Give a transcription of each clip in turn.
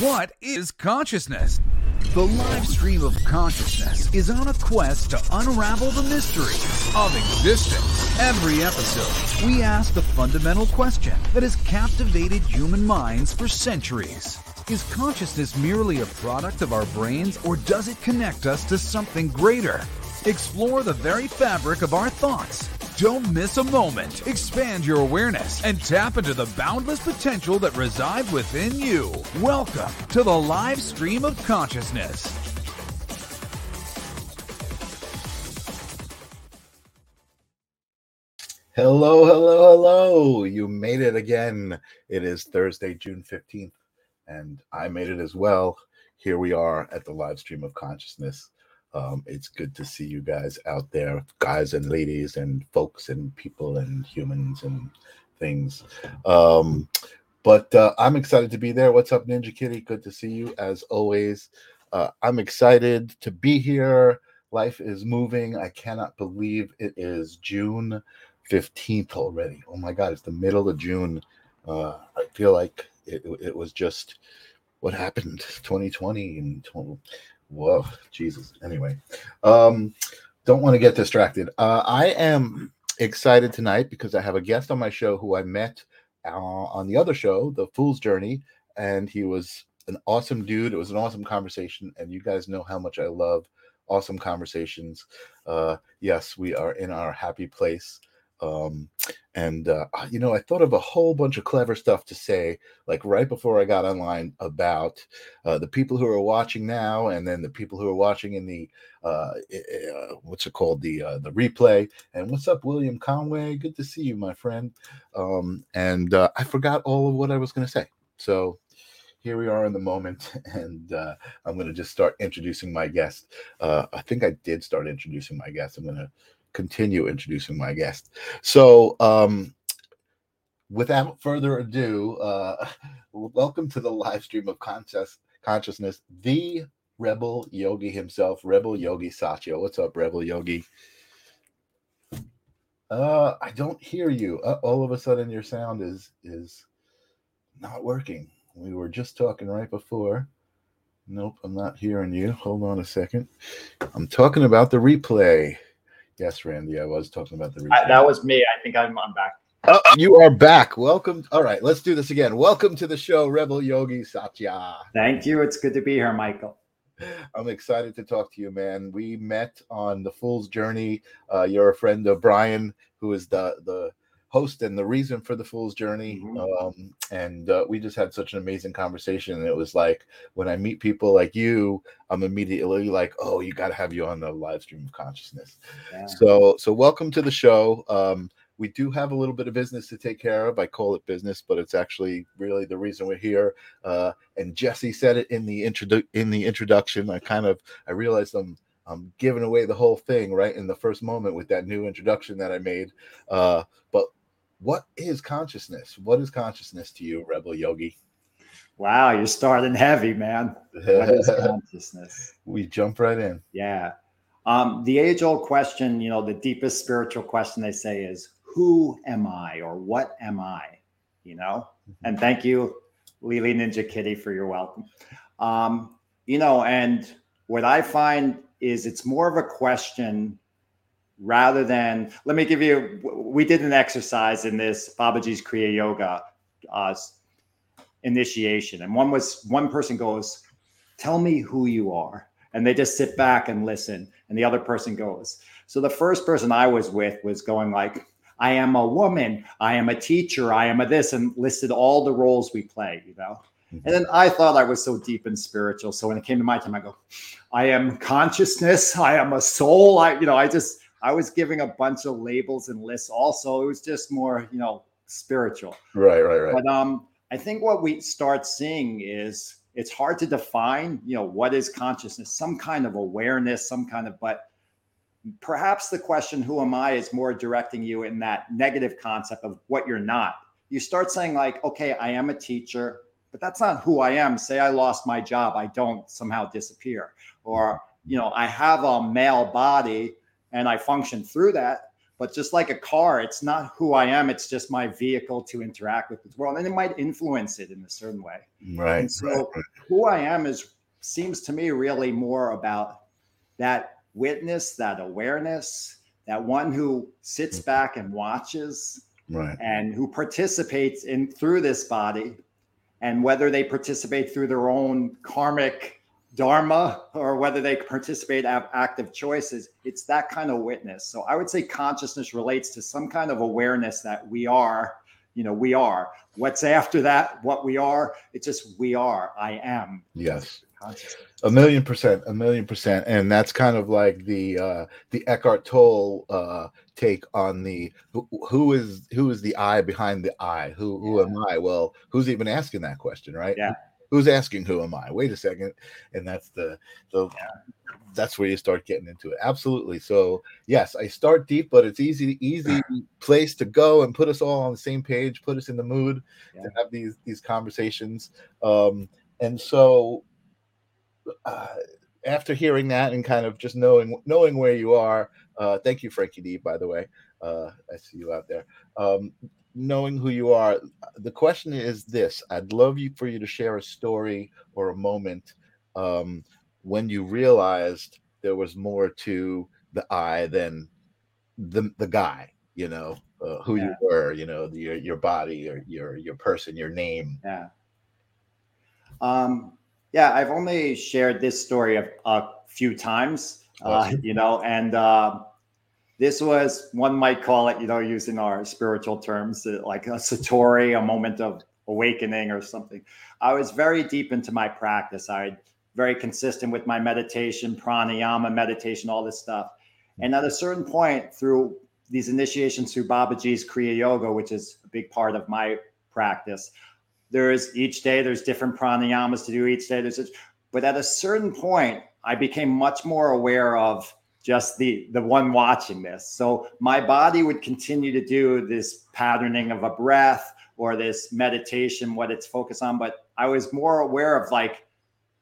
What is consciousness? The live stream of consciousness is on a quest to unravel the mystery of existence. Every episode, we ask the fundamental question that has captivated human minds for centuries. Is consciousness merely a product of our brains, or does it connect us to something greater? Explore the very fabric of our thoughts. Don't miss a moment. Expand your awareness and tap into the boundless potential that resides within you. Welcome to the live stream of consciousness. Hello, hello, hello. You made it again. It is Thursday, June 15th, and I made it as well. Here we are at the live stream of consciousness. Um, it's good to see you guys out there, guys and ladies, and folks and people and humans and things. Um, but uh, I'm excited to be there. What's up, Ninja Kitty? Good to see you as always. Uh, I'm excited to be here. Life is moving. I cannot believe it is June 15th already. Oh my God, it's the middle of June. Uh, I feel like it, it was just what happened 2020 and 20, whoa, Jesus. Anyway, um, don't want to get distracted. Uh, I am excited tonight because I have a guest on my show who I met uh, on the other show, The Fool's Journey, and he was an awesome dude. It was an awesome conversation, and you guys know how much I love awesome conversations. Uh, yes, we are in our happy place. Um, and uh, you know, I thought of a whole bunch of clever stuff to say, like right before I got online about uh, the people who are watching now, and then the people who are watching in the uh, uh what's it called, the uh, the replay. And what's up, William Conway? Good to see you, my friend. Um, and uh, I forgot all of what I was going to say, so here we are in the moment, and uh, I'm going to just start introducing my guest. Uh, I think I did start introducing my guest. I'm going to continue introducing my guest. So, um, without further ado, uh, welcome to the live stream of conscious consciousness, the rebel yogi himself, Rebel Yogi Satya. What's up, Rebel Yogi? Uh, I don't hear you. Uh, all of a sudden, your sound is is not working. We were just talking right before. Nope, I'm not hearing you. Hold on a second. I'm talking about the replay. Yes, Randy, I was talking about the. I, that was me. I think I'm, I'm back. Oh, you are back. Welcome. All right, let's do this again. Welcome to the show, Rebel Yogi Satya. Thank you. It's good to be here, Michael. I'm excited to talk to you, man. We met on the Fool's Journey. Uh, you're a friend of Brian, who is the the host and the reason for the Fool's Journey. Mm-hmm. Um, and uh, we just had such an amazing conversation. And it was like when I meet people like you, I'm immediately like, oh, you got to have you on the live stream of consciousness. Yeah. So, so welcome to the show. Um, we do have a little bit of business to take care of. I call it business, but it's actually really the reason we're here. Uh, and Jesse said it in the introdu- in the introduction. I kind of I realized I'm I'm giving away the whole thing right in the first moment with that new introduction that I made. Uh, but what is consciousness? What is consciousness to you, Rebel Yogi? Wow, you're starting heavy, man. What is consciousness? We jump right in. Yeah. Um, the age old question, you know, the deepest spiritual question they say is, Who am I or what am I? You know? Mm-hmm. And thank you, Lily Ninja Kitty, for your welcome. Um, you know, and what I find is it's more of a question rather than let me give you we did an exercise in this babaji's kriya yoga uh, initiation and one was one person goes tell me who you are and they just sit back and listen and the other person goes so the first person i was with was going like i am a woman i am a teacher i am a this and listed all the roles we play you know mm-hmm. and then I thought I was so deep and spiritual. So when it came to my time, I go, I am consciousness. I am a soul. I, you know, I just I was giving a bunch of labels and lists also. It was just more, you know, spiritual. Right, right, right. But um, I think what we start seeing is it's hard to define, you know, what is consciousness, some kind of awareness, some kind of, but perhaps the question, who am I, is more directing you in that negative concept of what you're not. You start saying, like, okay, I am a teacher, but that's not who I am. Say I lost my job, I don't somehow disappear. Or, you know, I have a male body and I function through that. But just like a car, it's not who I am. It's just my vehicle to interact with the world, and it might influence it in a certain way. Right. And so, right, right. who I am is seems to me really more about that witness, that awareness, that one who sits mm-hmm. back and watches Right. and who participates in through this body and whether they participate through their own karmic dharma or whether they participate have active choices it's that kind of witness so i would say consciousness relates to some kind of awareness that we are you know we are what's after that what we are it's just we are i am Yes. A million percent, a million percent, and that's kind of like the uh, the Eckhart Tolle uh, take on the who, who is who is the I behind the I? Who who am I? Well, who's even asking that question, right? Yeah. Who's asking who am I? Wait a second, and that's the the that's where you start getting into it. Absolutely. So yes, I start deep, but it's easy easy place to go and put us all on the same page, put us in the mood Yeah. to have these these conversations. Um, and so uh, after hearing that and kind of just knowing knowing where you are, uh, thank you, Frankie D. By the way, uh, I see you out there. Um, knowing who you are, the question is this: I'd love you for you to share a story or a moment um, when you realized there was more to the I than the the guy. You know uh, who you were. You know the, your your body, or your your person, your name. Yeah. Um, yeah, I've only shared this story a, a few times, uh, you know, and uh, this was one might call it, you know, using our spiritual terms, uh, like a satori, a moment of awakening or something. I was very deep into my practice. I very consistent with my meditation, pranayama, meditation, all this stuff. And at a certain point, through these initiations through Babaji's Kriya Yoga, which is a big part of my practice, there's each day there's different pranayamas to do each day there's but at a certain point i became much more aware of just the the one watching this. So my body would continue to do this patterning of a breath or this meditation what it's focused on but i was more aware of like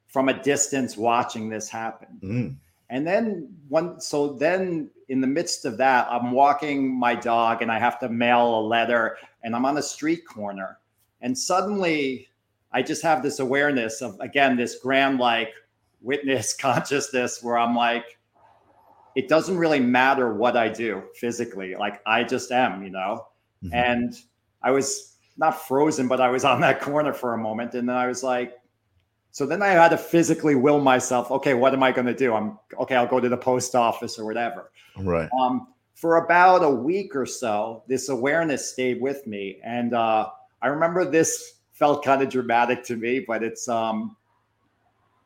from a distance watching this happen. Mm, and then one, so then in the midst of that, I'm walking my dog and I have to mail a letter and I'm on a street corner. And suddenly I just have this awareness of, again, this grand like witness consciousness where I'm like, it doesn't really matter what I do physically. Like I just am, you know? mhm. And I was not frozen, but I was on that corner for a moment. And then I was like, so then I had to physically will myself, okay, what am I going to do? I'm okay, I'll go to the post office or whatever. right. Um, for about a week or so, this awareness stayed with me. And uh, I remember this felt kind of dramatic to me, but it's um,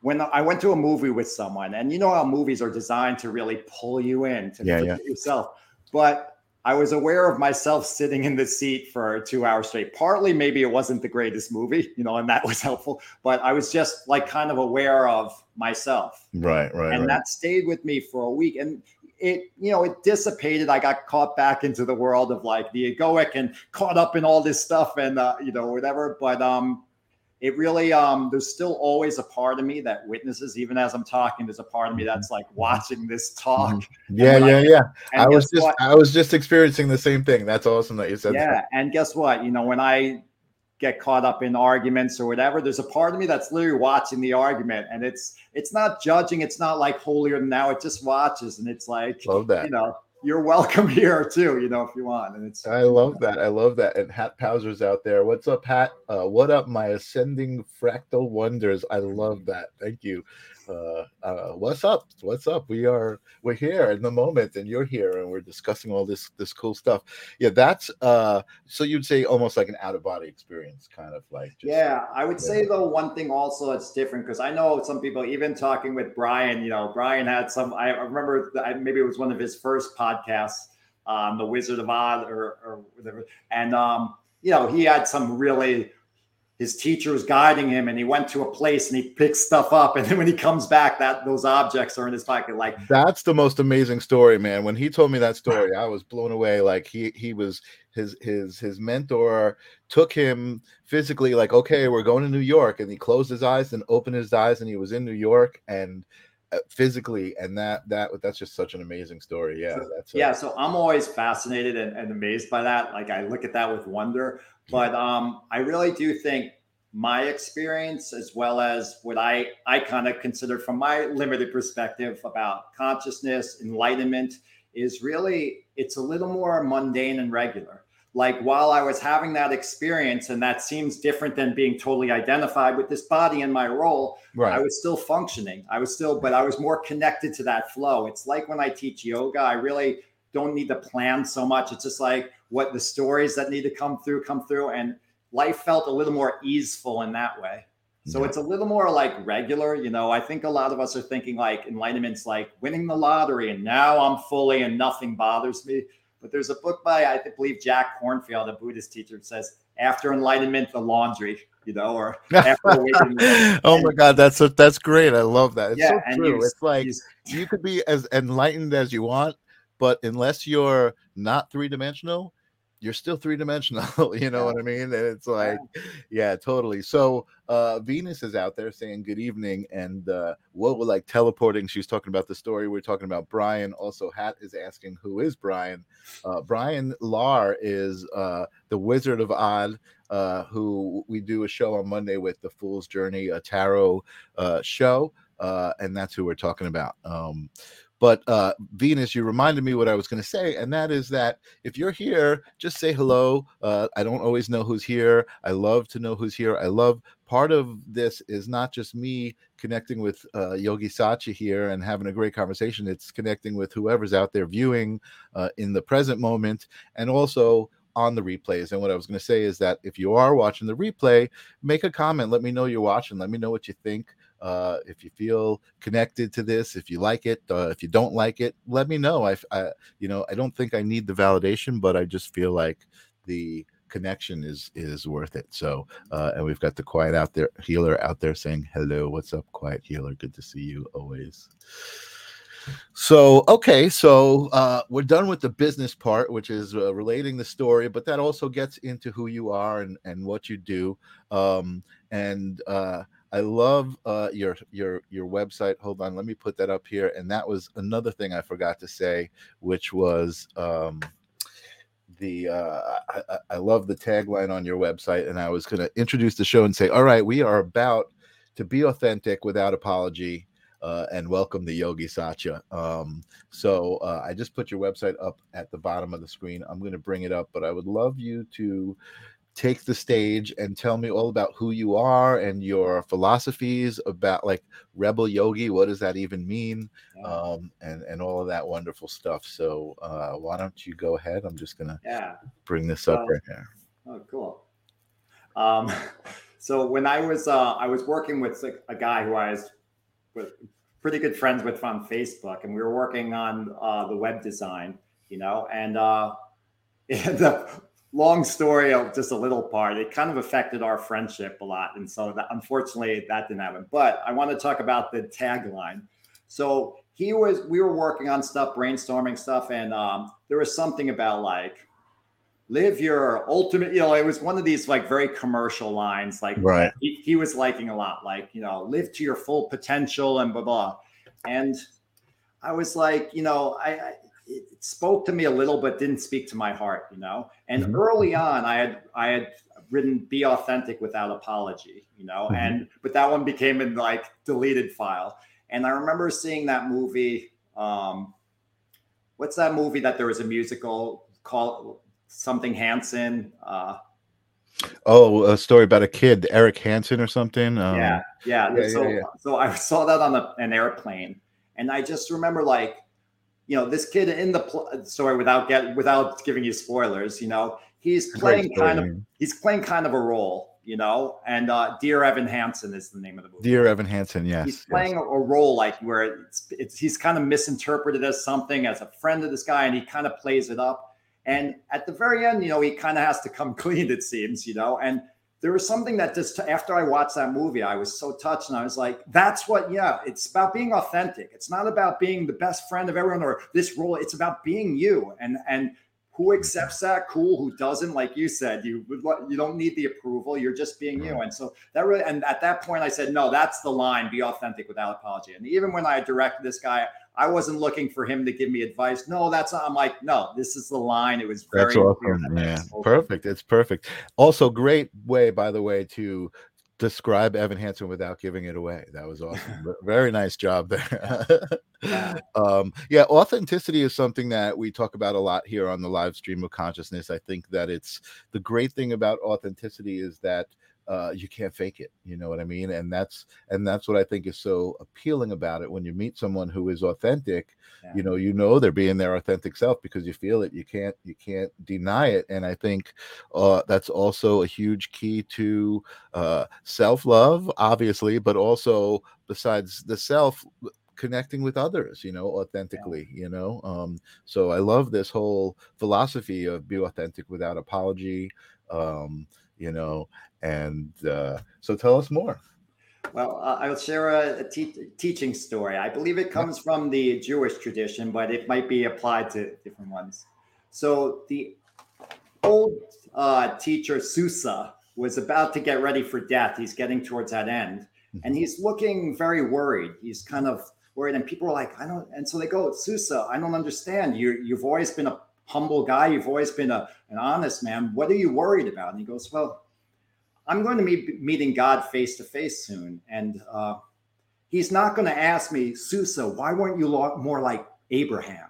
when I went to a movie with someone, and you know how movies are designed to really pull you in to Yeah, yeah. yourself. But I was aware of myself sitting in the seat for two hours straight. Partly, maybe it wasn't the greatest movie, you know, and that was helpful. But I was just like kind of aware of myself Right, right, and right. that stayed with me for a week and it you know it dissipated i got caught back into the world of like the egoic and caught up in all this stuff and uh, you know whatever but um it really um there's still always a part of me that witnesses even as i'm talking there's a part of me that's like watching this talk yeah, when I- yeah, yeah. I was just what? I was just experiencing the same thing. That's awesome that you said yeah and guess what you know when i get caught up in arguments or whatever there's a part of me that's literally watching the argument and it's it's not judging it's not like holier than now it just watches and it's like Love that. you know you're welcome here too you know if you want and it's I love that. I love that. And Hat Powser's out there. What's up, Hat? Uh, what up, my ascending fractal wonders? I love that. Thank you. Uh, uh, what's up? What's up? We are we're here in the moment, and you're here, and we're discussing all this this cool stuff. Yeah, that's uh. So you'd say almost like an out of body experience, kind of like just, yeah i would Yeah. say though one thing also that's different because i know some people even talking with brian you know brian had some i remember that maybe it was one of his first podcasts um the wizard of oz or, or whatever and um you know he had some really his teacher was guiding him and he went to a place and he picks stuff up and then when he comes back that those objects are in his pocket like That's the most amazing story, man. When he told me that story, I was blown away. Like he he was his his his mentor took him physically like okay, we're going to New York and he closed his eyes and opened his eyes and he was in New York and uh, physically, and that that that's just such an amazing story. Yeah, that's a, yeah. So I'm always fascinated and, and amazed by that. Like I look at that with wonder, but um, I really do think my experience as well as what I I kind of consider from my limited perspective about consciousness enlightenment is really it's a little more mundane and regular like while I was having that experience, and that seems different than being totally identified with this body and my role, right. I was still functioning. I was still, but I was more connected to that flow. It's like when I teach yoga, I really don't need to plan so much. It's just like what the stories that need to come through come through, and life felt a little more easeful in that way. So yeah. it's a little more like regular, you know. I think a lot of us are thinking like enlightenment's like winning the lottery, and now I'm fully and nothing bothers me but there's a book by I believe Jack Kornfield, a Buddhist teacher, says after enlightenment, the laundry, you know, or after oh my God, that's a, that's great. I love that. It's yeah, so true. You, it's like you could be as enlightened as you want, but unless you're not three dimensional, you're still three dimensional. you know yeah. what I mean? And it's like, yeah. yeah, totally. So uh, Venus is out there saying good evening, and uh, what we're like teleporting. She's talking about the story. We're talking about Brian. Also, Hat is asking who is Brian. Uh, Brian Lar is uh, the Wizard of Odd. Uh, who we do a show on Monday with the Fool's Journey, a tarot uh, show, uh, and that's who we're talking about. Um, but uh, Venus, you reminded me what I was going to say, and that is that if you're here, just say hello. Uh, I don't always know who's here. I love to know who's here. I love part of this is not just me connecting with uh, Yogi Satya here and having a great conversation. It's connecting with whoever's out there viewing uh, in the present moment, and also on the replays. And what I was going to say is that if you are watching the replay, make a comment. Let me know you're watching. Let me know what you think. Uh, if you feel connected to this, if you like it, uh, if you don't like it, let me know. I, I, you know, I don't think I need the validation, but I just feel like the connection is is worth it. So, uh, and we've got the quiet out there healer out there saying hello. What's up, quiet healer? Good to see you always. So, okay, so uh, we're done with the business part, which is uh, relating the story, but that also gets into who you are and, and what you do. Um, and uh, I love uh, your your your website. Hold on, let me put that up here. And that was another thing I forgot to say, which was um, the uh, I, I love the tagline on your website. And I was going to introduce the show and say, all right, we are about to be authentic without apology. Uh, and welcome the Yogi Satya. Um, so uh, I just put your website up at the bottom of the screen. I'm going to bring it up, but I would love you to take the stage and tell me all about who you are and your philosophies about like rebel yogi what does that even mean yeah. um, and and all of that wonderful stuff so uh, why don't you go ahead i'm just gonna yeah bring this up right here oh cool um, so when i was uh, i was working with a guy who i was with pretty good friends with on facebook and we were working on uh, the web design you know and uh the long story of just a little part it kind of affected our friendship a lot and so that, unfortunately that didn't happen. But i want to talk about the tagline. So he was we were working on stuff brainstorming stuff and um, there was something about like live your ultimate you know it was one of these like very commercial lines like right he, he was liking a lot like you know live to your full potential and blah blah and i was like you know i, I it spoke to me a little, but didn't speak to my heart, you know. And mm-hmm. early on, I had I had written "Be Authentic Without Apology," you know, mm-hmm. and but that one became in like deleted file. And I remember seeing that movie. Um, what's that movie that there was a musical called something Hansen? Uh, Oh, a story about a kid, Eric Hansen or something. Um, yeah, yeah. yeah so, yeah, yeah. so I saw that on a, an airplane, and I just remember like you know this kid in the pl- story without get without giving you spoilers you know he's playing kind of he's playing kind of a role you know and uh dear evan hansen is the name of the movie dear evan hansen yes he's playing yes. A, a, role like where it's, it's he's kind of misinterpreted as something as a friend of this guy and he kind of plays it up and at the very end you know he kind of has to come clean it seems you know? And there was something that just after I watched that movie, I was so touched and I was like, that's what, yeah, it's about being authentic. It's not about being the best friend of everyone or this role. It's about being you. And and who accepts that? Cool. Who doesn't? Like you said you would you don't need the approval. You're just being you. And so that really and at that point i said no that's the line. Be authentic without apology. And even when i directed this guy i wasn't looking for him to give me advice no that's not, i'm like no this is the line it was very that's awesome yeah perfect it's perfect also great way by the way to describe Evan Hansen without giving it away. That was awesome. Very nice job there. yeah. Um, yeah, authenticity is something that we talk about a lot here on the live stream of consciousness. I think that it's the great thing about authenticity is that uh, you can't fake it. You know what I mean? And that's and that's what I think is so appealing about it. When you meet someone who is authentic, yeah. you know, you know they're being their authentic self because you feel it. You can't you can't deny it. And I think uh, that's also a huge key to uh, self love, obviously, but also besides the self connecting with others you know authentically yeah. you know um so i love this whole philosophy of be authentic without apology um you know and uh, so tell us more. Well, uh, I'll share a, a te- teaching story. I believe it comes from the Jewish tradition, but it might be applied to different ones. So the old uh, teacher Susa was about to get ready for death. He's getting towards that end, mm-hmm. and he's looking very worried. He's kind of worried, and people are like, "I don't." And so they go, "Susa, I don't understand. You you've always been a humble guy. You've always been a, an honest man. What are you worried about?" And he goes, "Well." I'm going to be meeting God face to face soon. And uh, he's not going to ask me, Susa, why weren't you more like Abraham?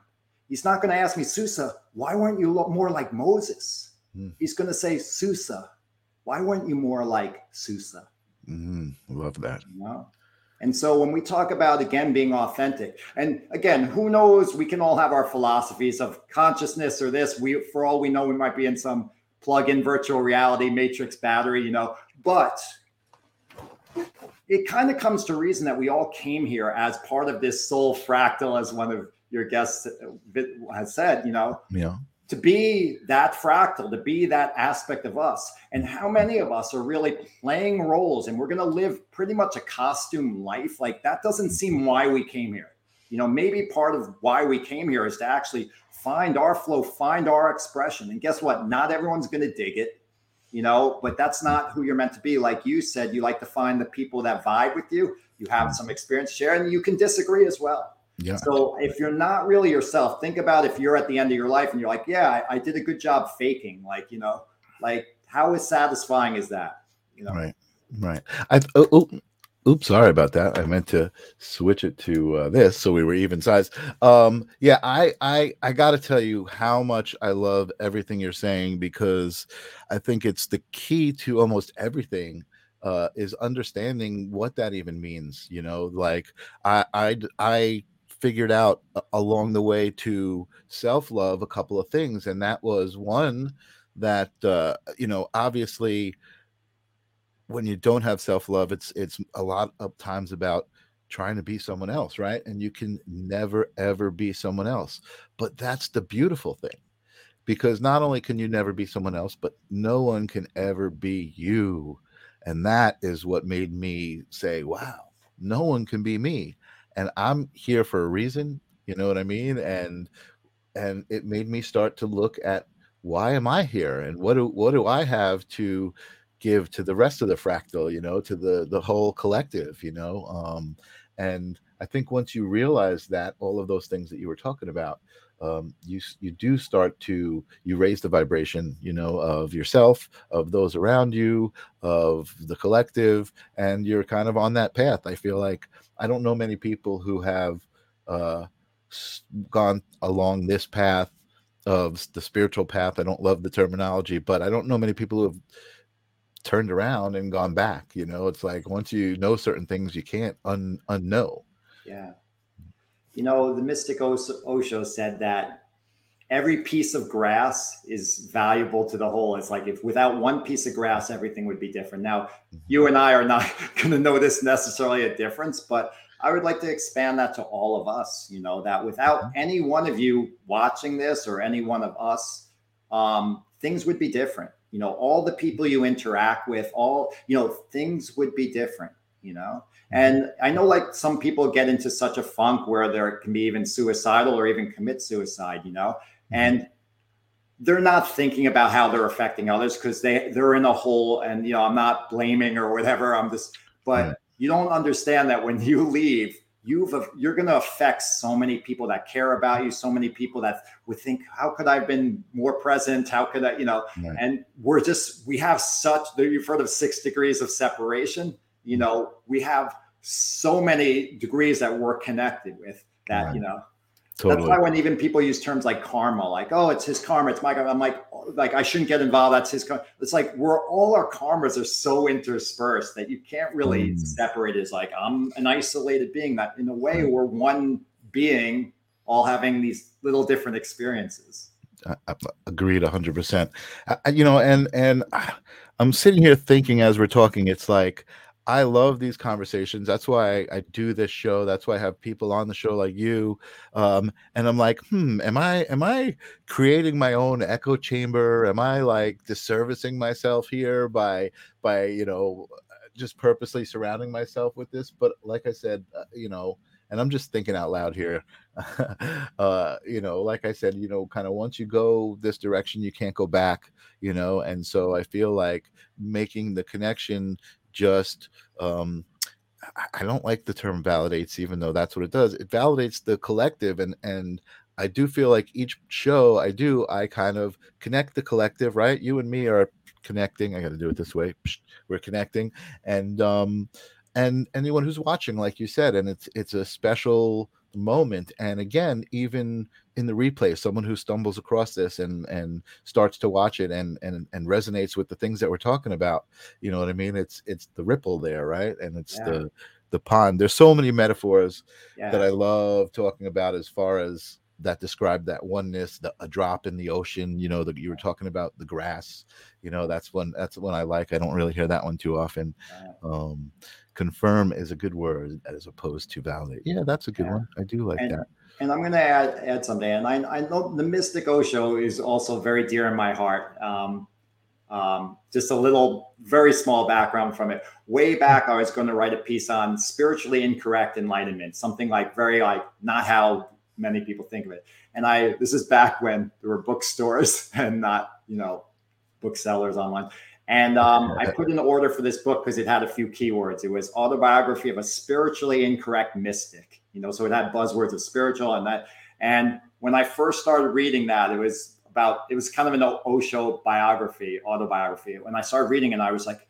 He's not going to ask me, Susa, why weren't you more like Moses? Mm. He's going to say, Susa, why weren't you more like Susa? Mm, love that. You know? And so when we talk about again being authentic, and again, who knows? We can all have our philosophies of consciousness or this. We, for all we know, we might be in some plug in virtual reality matrix battery, you know, but it kind of comes to reason that we all came here as part of this soul fractal, as one of your guests uh, has said, you know, yeah. To be that fractal, to be that aspect of us. And how many of us are really playing roles and we're going to live pretty much a costume life? Like that doesn't seem why we came here. You know, maybe part of why we came here is to actually find our flow, find our expression. And guess what? Not everyone's going to dig it, you know, but that's not who you're meant to be. Like you said, you like to find the people that vibe with you. You have some experience share, and you can disagree as well. Yeah. So if you're not really yourself, think about if you're at the end of your life and you're like, yeah, I, I did a good job faking. Like, you know, like how is satisfying is that? You know? Right. Right. I oh, oh Oops, sorry about that. I meant to switch it to uh, this so we were even size. Um, yeah, I I I got to tell you how much I love everything you're saying because I think it's the key to almost everything uh, is understanding what that even means. You know, like I I I figured out along the way to self love a couple of things, and that was one that uh, you know obviously when you don't have self-love it's it's a lot of times about trying to be someone else right? And you can never ever be someone else. But that's the beautiful thing because not only can you never be someone else but no one can ever be you. And that is what made me say wow no one can be me and i'm here for a reason you know what i mean? And and it made me start to look at why am i here? And what do what do i have to give to the rest of the fractal you know to the the whole collective you know? Um and i think once you realize that all of those things that you were talking about um, you you do start to you raise the vibration you know of yourself of those around you of the collective and you're kind of on that path i feel like i don't know many people who have uh, gone along this path of the spiritual path i don't love the terminology but i don't know many people who have turned around and gone back. You know, it's like once you know certain things, you can't un unknow. Yeah. You know, the mystic Osho said that every piece of grass is valuable to the whole. It's like if without one piece of grass, everything would be different. Now, mm-hmm. you and I are not going to notice necessarily a difference, but I would like to expand that to all of us. You know, that without mm-hmm. any one of you watching this or any one of us, um, things would be different you know all the people you interact with all you know things would be different you know? Mm-hmm. And i know like some people get into such a funk where there can be even suicidal or even commit suicide you know? Mm-hmm. And they're not thinking about how they're affecting others because they they're in a hole and you know i'm not blaming or whatever i'm just but you don't understand that when you leave you've you're going to affect so many people that care about you so many people that would think how could i've been more present? How could i you know? Right. and we're just we have such that you've heard of six degrees of separation you know we have so many degrees that we're connected with that right. you know Totally. That's why when even people use terms like karma, like oh, it's his karma, it's my karma. I'm like, like I shouldn't get involved. That's his karma. It's like we're all our karmas are so interspersed that you can't really mm. separate it as like I'm an isolated being. That in a way we're one being, all having these little different experiences. I, I agreed, hundred percent. You know, and and I'm sitting here thinking as we're talking, it's like I love these conversations. That's why I, I, do this show. That's why I have people on the show like you. Um, and I'm like, hmm, am I am I creating my own echo chamber? Am I like disservicing myself here by by you know just purposely surrounding myself with this? But like I said, uh, you know, and I'm just thinking out loud here. uh, you know, like I said, you know, kind of once you go this direction, you can't go back. You know, and so I feel like making the connection just um, I don't like the term validates, even though that's what it does. It validates the collective, and and I do feel like each show I do, I kind of connect the collective. Right, you and me are connecting. I got to do it this way. We're connecting, and um, and anyone who's watching, like you said, and it's it's a special moment. And again, even in the replay someone who stumbles across this and and starts to watch it and and and resonates with the things that we're talking about you know what i mean it's it's the ripple there right and it's yeah. the the pond there's so many metaphors yeah. that i love talking about as far as that describe that oneness the, a drop in the ocean you know that you were talking about the grass you know that's one that's one i like i don't really hear that one too often um confirm is a good word as opposed to validate yeah that's a good yeah. one i do like and, that and I'm going to add add something. And I, I know the Mystic Osho is also very dear in my heart. Um, um, just a little, very small background from it. Way back, I was going to write a piece on spiritually incorrect enlightenment, something like very like not how many people think of it. And I this is back when there were bookstores and not you know booksellers online. And um, I put in the order for this book because it had a few keywords. It was autobiography of a spiritually incorrect mystic. You know, so it had buzzwords of spiritual and that. And when I first started reading that, it was about it was kind of an Osho biography, autobiography. When I started reading it, I was like,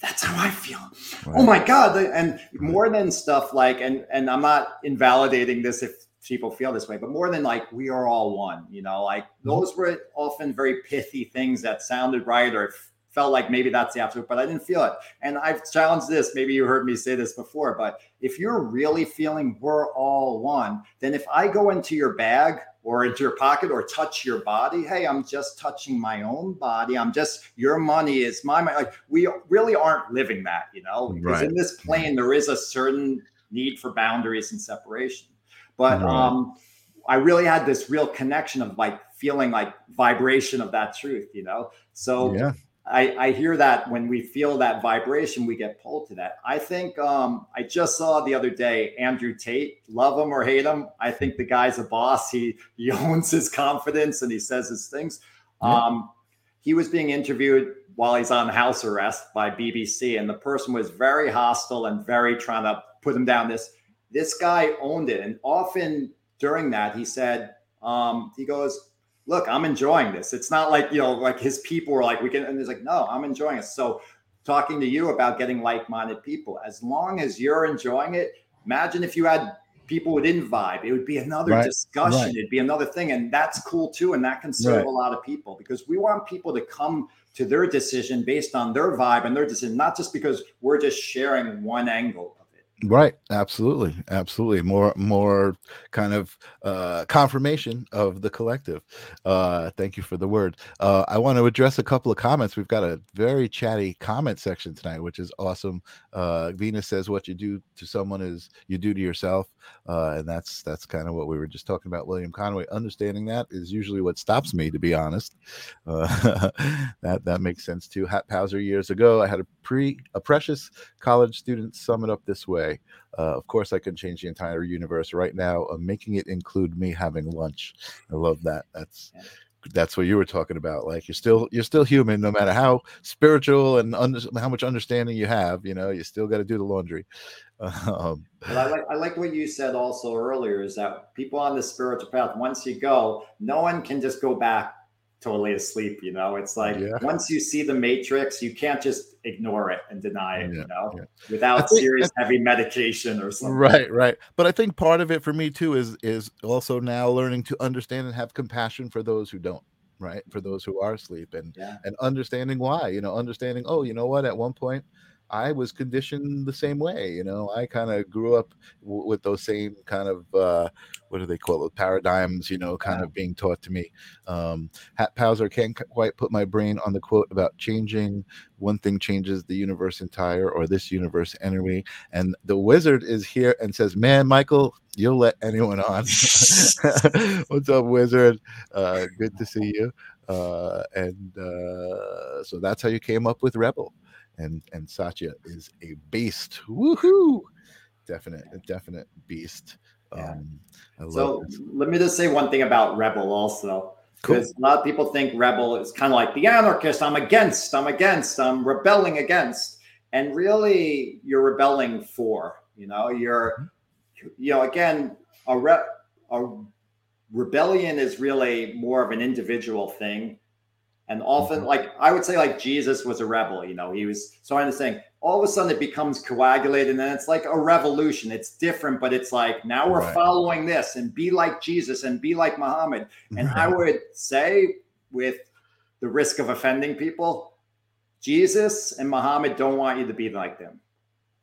that's how I feel. Right. Oh my God. And more than stuff like, and and I'm not invalidating this if people feel this way, but more than like we are all one, you know, like mm-hmm. those were often very pithy things that sounded right or felt like maybe that's the absolute, but I didn't feel it. And I've challenged this. Maybe you heard me say this before, but if you're really feeling we're all one, then if I go into your bag or into your pocket or touch your body, hey, I'm just touching my own body. I'm just your money is my money. Like we really aren't living that, you know, because right. in this plane there is a certain need for boundaries and separation. But right. um, I really had this real connection of like feeling like vibration of that truth, you know. So yeah. I, I hear that when we feel that vibration, we get pulled to that. I think um, I just saw the other day Andrew Tate, love him or hate him. I think the guy's a boss. He he owns his confidence and he says his things. Yeah. Um, he was being interviewed while he's on house arrest by BBC, and the person was very hostile and very trying to put him down. This this guy owned it, and often during that he said, um, he goes, look, I'm enjoying this. It's not like, you know, like his people were like, we can, and he's like, no, I'm enjoying it. So talking to you about getting like-minded people, as long as you're enjoying it, imagine if you had people who didn't vibe, it would be another right. discussion. Right. It'd be another thing. And that's cool too. And that can serve right. a lot of people because we want people to come to their decision based on their vibe and their decision, not just because we're just sharing one angle Right. Absolutely. Absolutely. More more kind of uh confirmation of the collective. Uh thank you for the word. Uh I want to address a couple of comments. We've got a very chatty comment section tonight, which is awesome. Uh Venus says what you do to someone is you do to yourself. Uh and that's that's kind of what we were just talking about William Conway. Understanding that is usually what stops me to be honest. Uh that that makes sense too. Hat Pauser years ago, I had a pre a precious college student sum it up this way. Uh, of course, I could change the entire universe right now, uh, making it include me having lunch. I love that. That's that's what you were talking about like you're still you're still human no matter how spiritual and how much understanding you have you know you still got to do the laundry. Um, I like I like what you said also earlier is that people on the spiritual path once you go no one can just go back totally asleep you know? It's like yeah. once you see the matrix you can't just ignore it and deny it yeah, you know? yeah. without think, serious heavy medication or something. Right right. But i think part of it for me too is is also now learning to understand and have compassion for those who don't right? For those who are asleep and and understanding why you know understanding oh you know what? At one point I was conditioned the same way. You know, I kind of grew up w- with those same kind of uh, what do they call it paradigms? You know, kind of being taught to me. Um, Hat Powser can't quite put my brain on the quote about changing. One thing changes the universe entire, or this universe anyway. And the wizard is here and says, "Man, Michael, you'll let anyone on." What's up, wizard? Uh, good to see you. Uh, and uh, so that's how you came up with Rebel and and Satya is a beast. Woohoo! Definite, definite beast. Um, so let me just say one thing about Rebel also. Because cool. a lot of people think Rebel is kind of like the anarchist. I'm against, I'm against, I'm rebelling against. And really, you're rebelling for, you know, you're, mm-hmm. you know, again, a, re- a rebellion is really more of an individual thing and often, mm-hmm. like I would say, like Jesus was a rebel. You know, he was. So I'm saying, all of a sudden it becomes coagulated, and then it's like a revolution. It's different, but it's like now we're right. following this and be like Jesus and be like Muhammad. And right. I would say, with the risk of offending people, Jesus and Muhammad don't want you to be like them.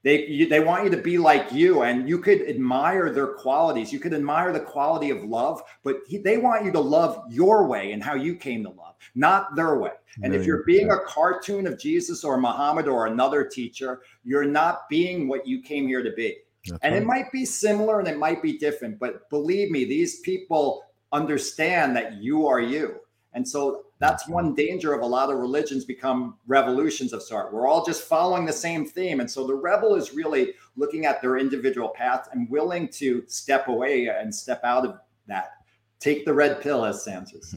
They you, they want you to be like you, and you could admire their qualities. You could admire the quality of love, but he, they want you to love your way and how you came to love, not their way. And if you're being a cartoon of Jesus or Muhammad or another teacher, you're not being what you came here to be. That's and right. it might be similar and it might be different, but believe me, these people understand that you are you. And so that's one danger of a lot of religions become revolutions of sort. We're all just following the same theme. And so the rebel is really looking at their individual path and willing to step away and step out of that. Take the red pill, as Sam says.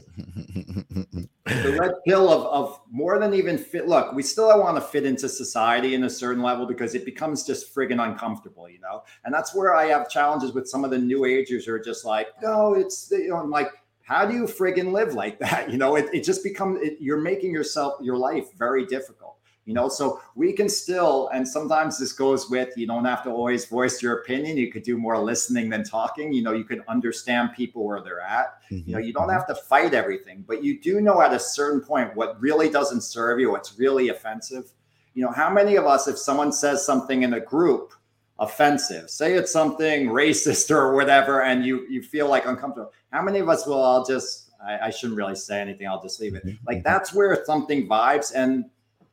the red pill of, of more than even fit. Look, we still want to fit into society in a certain level because it becomes just friggin' uncomfortable, you know? And that's where I have challenges with some of the new agers who are just like, no, it's, you know, I'm like, how do you friggin' live like that? You know, it, it just becomes, it, you're making yourself, your life very difficult, you know? So we can still, and sometimes this goes with, you don't have to always voice your opinion. You could do more listening than talking. You know, you could understand people where they're at. Mm-hmm. You know, you don't mm-hmm. have to fight everything, but you do know at a certain point what really doesn't serve you, what's really offensive. You know, how many of us, if someone says something in a group, offensive. Say it's something racist or whatever and you you feel like uncomfortable. How many of us will i'll just I, I shouldn't really say anything i'll just leave it. Mm-hmm. like that's where something vibes and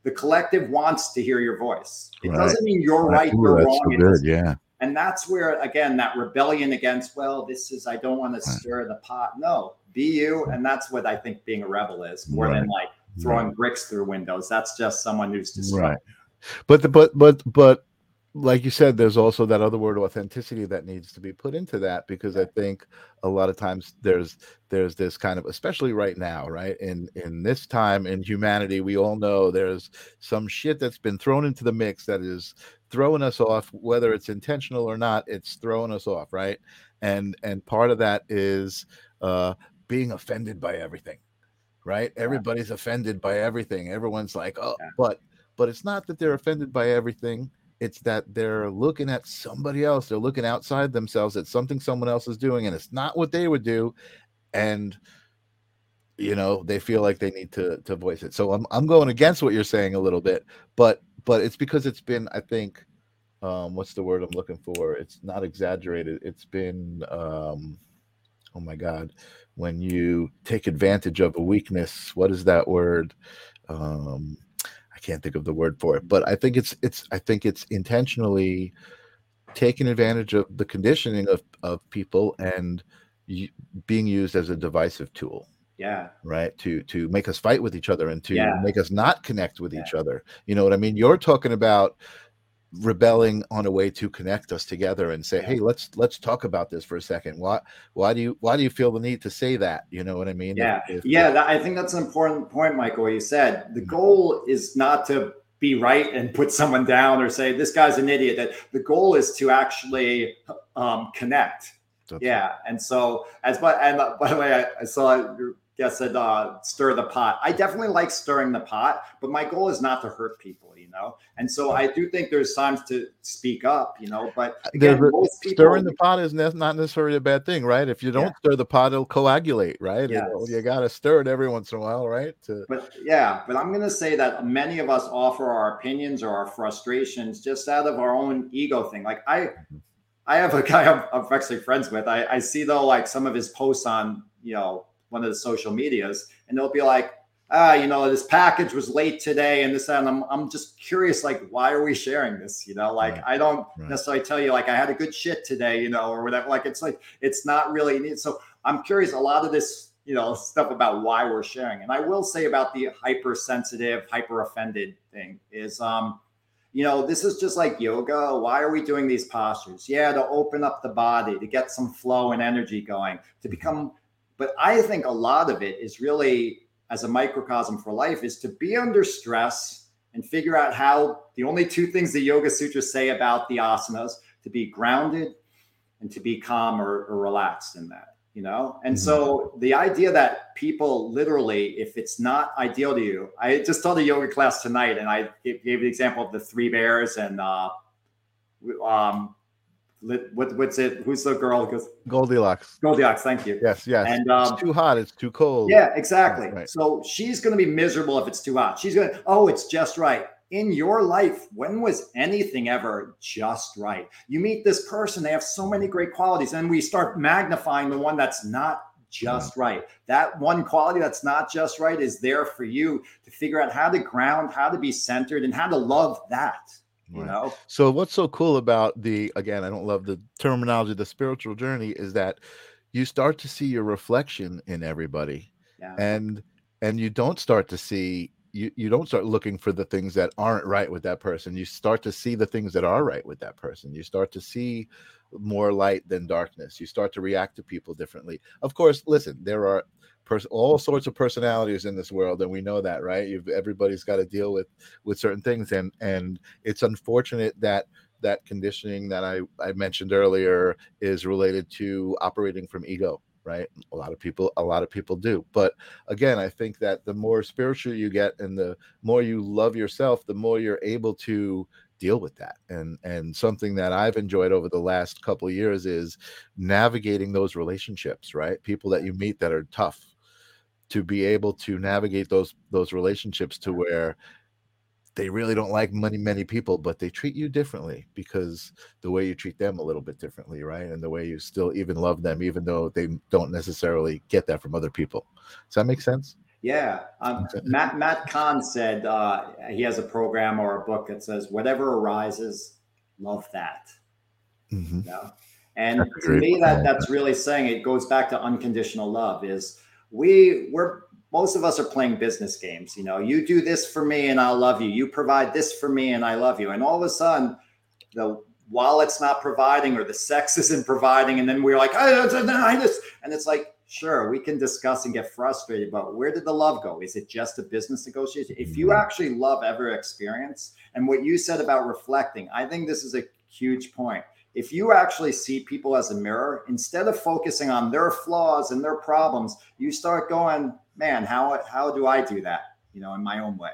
the collective wants to hear your voice. It right. doesn't mean you're right, you're wrong so good, yeah. And that's where again that rebellion against well this is i don't want to right. stir the pot. No be you and that's what i think being a rebel is more right. than like throwing bricks through windows. That's just someone who's just right. but the, but but but like you said, there's also that other word authenticity that needs to be put into that because I think a lot of times there's there's this kind of especially right now, right? In in this time in humanity, we all know there's some shit that's been thrown into the mix that is throwing us off, whether it's intentional or not, it's throwing us off, right? And and part of that is uh being offended by everything, right? Everybody's offended by everything. Everyone's like, oh, but but it's not that they're offended by everything it's that they're looking at somebody else they're looking outside themselves at something someone else is doing and it's not what they would do and you know they feel like they need to to voice it. So i'm, I'm going against what you're saying a little bit but but it's because it's been i think um what's the word i'm looking for? It's not exaggerated. It's been um oh my god when you take advantage of a weakness what is that word? Um can't think of the word for it, but I think it's it's I think it's intentionally taking advantage of the conditioning of of people and being used as a divisive tool. Yeah. Right? To to make us fight with each other and to yeah. make us not connect with yeah. each other. You know what i mean? You're talking about rebelling on a way to connect us together and say hey let's let's talk about this for a second. Why why do you why do you feel the need to say that? You know what i mean? Yeah. If, yeah that, i think that's an important point michael you said. The mm-hmm. goal is not to be right and put someone down or say this guy's an idiot. That the goal is to actually um, connect. That's yeah right. and so as but and by the way I, I saw Yes, said uh, stir the pot. I definitely like stirring the pot, but my goal is not to hurt people, you know. And so I do think there's times to speak up, you know. But again, people, stirring the pot is not necessarily a bad thing, right? If you don't yeah. stir the pot, it'll coagulate, right? Yes. you got to stir it every once in a while, right? To... But yeah, but I'm going to say that many of us offer our opinions or our frustrations just out of our own ego thing. Like I, mm-hmm. I have a guy I'm, I'm actually friends with. I, I see though like some of his posts on you know one of the social medias, and they'll be like, ah, you know, this package was late today and this and I'm I'm just curious, like, why are we sharing this? You know, like right. I don't right. necessarily tell you like I had a good shit today, you know, or whatever. Like it's like it's not really neat. So I'm curious a lot of this, you know, stuff about why we're sharing. And I will say about the hypersensitive, hyper offended thing is um you know, this is just like yoga. Why are we doing these postures? Yeah, to open up the body, to get some flow and energy going, to become but I think a lot of it is really as a microcosm for life is to be under stress and figure out how the only two things the Yoga Sutras say about the asanas to be grounded and to be calm or, or relaxed in that, you know? And mm-hmm. so the idea that people literally, if it's not ideal to you, I just taught a yoga class tonight and I gave the example of the three bears and uh, um, what, what's it? Who's the girl? Goes Goldilocks. Goldilocks. Thank you. Yes, yes. And um, it's too hot. It's too cold. Yeah, exactly. Right. So she's going to be miserable if it's too hot. She's going to. Oh, it's just right. In your life, when was anything ever just right? You meet this person, they have so many great qualities, and we start magnifying the one that's not just right. That one quality that's not just right is there for you to figure out how to ground, how to be centered, and how to love that you right. know? So what's so cool about the again i don't love the terminology the spiritual journey is that you start to see your reflection in everybody yeah. and and you don't start to see you, you don't start looking for the things that aren't right with that person. You start to see the things that are right with that person. You start to see more light than darkness. You start to react to people differently. Of course listen there are pers- all sorts of personalities in this world and we know that right? You've, everybody's got to deal with with certain things and and it's unfortunate that that conditioning that I, I mentioned earlier is related to operating from ego right? A lot of people a lot of people do. But again i think that the more spiritual you get and the more you love yourself the more you're able to deal with that. And and something that i've enjoyed over the last couple years is navigating those relationships right? People that you meet that are tough to be able to navigate those those relationships to where they really don't like many many people but they treat you differently because the way you treat them a little bit differently right? And the way you still even love them even though they don't necessarily get that from other people. Does that make sense? Yeah um, matt matt kahn said uh, he has a program or a book that says whatever arises love that. Mm-hmm. and to me that. that's really saying it goes back to unconditional love is we we're most of us are playing business games. You know, you do this for me and I'll love you. You provide this for me and I love you. And all of a sudden, the wallet's not providing or the sex isn't providing, and then we're like, I, I just, and it's like, sure, we can discuss and get frustrated, but where did the love go? Is it just a business negotiation? If you mm-hmm. actually love every experience, and what you said about reflecting, I think this is a huge point if you actually see people as a mirror, instead of focusing on their flaws and their problems, you start going, man, how, how do I do that? You know, in my own way.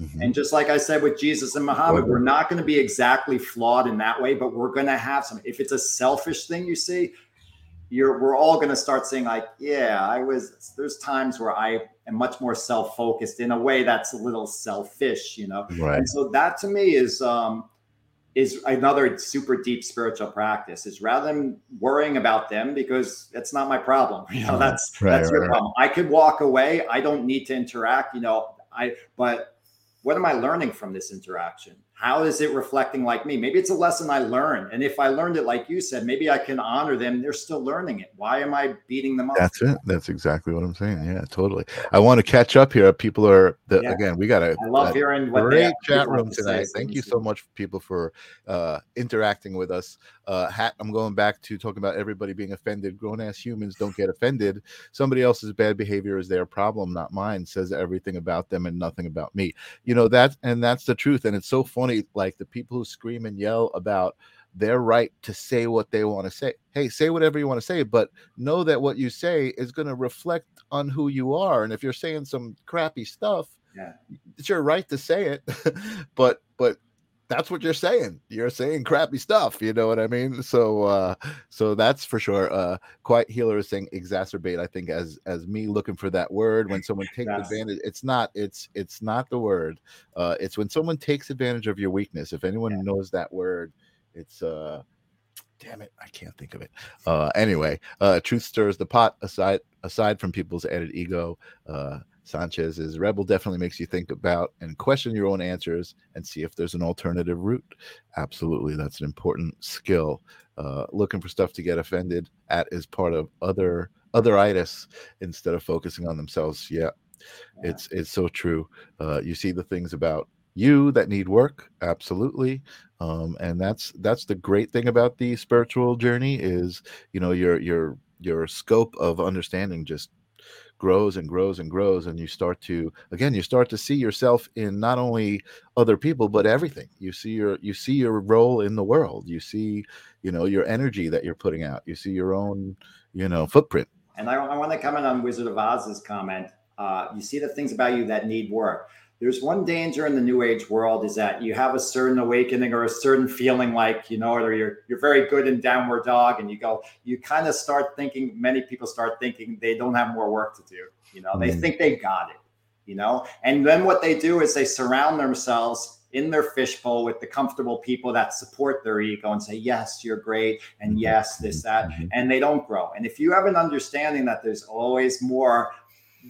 Mm-hmm. And just like I said with Jesus and Muhammad, we're not going to be exactly flawed in that way, but we're going to have some. If it's a selfish thing you see, you're we're all going to start saying like, yeah, I was. There's times where I am much more self-focused in a way that's a little selfish, you know. Right. And so that to me is um, is another super deep spiritual practice is rather than worrying about them because that's not my problem you know that's right, that's right, your problem. I could walk away i don't need to interact you know i but what am i learning from this interaction how is it reflecting like me? Maybe it's a lesson I learned. And if I learned it like you said, maybe I can honor them. They're still learning it. Why am I beating them up? That's it. That's exactly what I'm saying. Yeah, totally. I want to catch up here. People are the, yeah. again, we got a, I love hearing what great chat room tonight. Thank you so much, people, for uh, interacting with us. Uh, Hat, I'm going back to talking about everybody being offended. Grown ass humans don't get offended. Somebody else's bad behavior is their problem, not mine. Says everything about them and nothing about me. You know that, and that's the truth. And it's so funny, like the people who scream and yell about their right to say what they want to say. Hey, say whatever you want to say, but know that what you say is going to reflect on who you are. And if you're saying some crappy stuff, yeah. it's your right to say it. but but that's what you're saying. You're saying crappy stuff. You know what I mean? So uh so that's for sure. Uh quiet healer is saying exacerbate. I think as as me looking for that word when someone takes yes. advantage, it's not it's it's not the word. Uh it's when someone takes advantage of your weakness. If anyone yeah. knows that word, it's uh damn it, I can't think of it. Uh anyway, uh truth stirs the pot aside aside from people's added ego. Uh Sanchez's Rebel definitely makes you think about and question your own answers and see if there's an alternative route. Absolutely, that's an important skill. Uh, looking for stuff to get offended at is part of other otheritis instead of focusing on themselves. Yeah, yeah. it's it's so true. Uh, you see the things about you that need work, absolutely, um, and that's that's the great thing about the spiritual journey is you know your your your scope of understanding just grows and grows and grows and you start to again you start to see yourself in not only other people but everything. You see your you see your role in the world. You see you know your energy that you're putting out. You see your own you know footprint. And i, I want to comment on wizard of oz's comment. Uh, you see the things about you that need work there's one danger in the new age world is that you have a certain awakening or a certain feeling like you know or you're you're very good in downward dog and you go you kind of start thinking many people start thinking they don't have more work to do you know they think they got it you know and then what they do is they surround themselves in their fishbowl with the comfortable people that support their ego and say yes you're great and mm-hmm. yes this that mm-hmm. and they don't grow and if you have an understanding that there's always more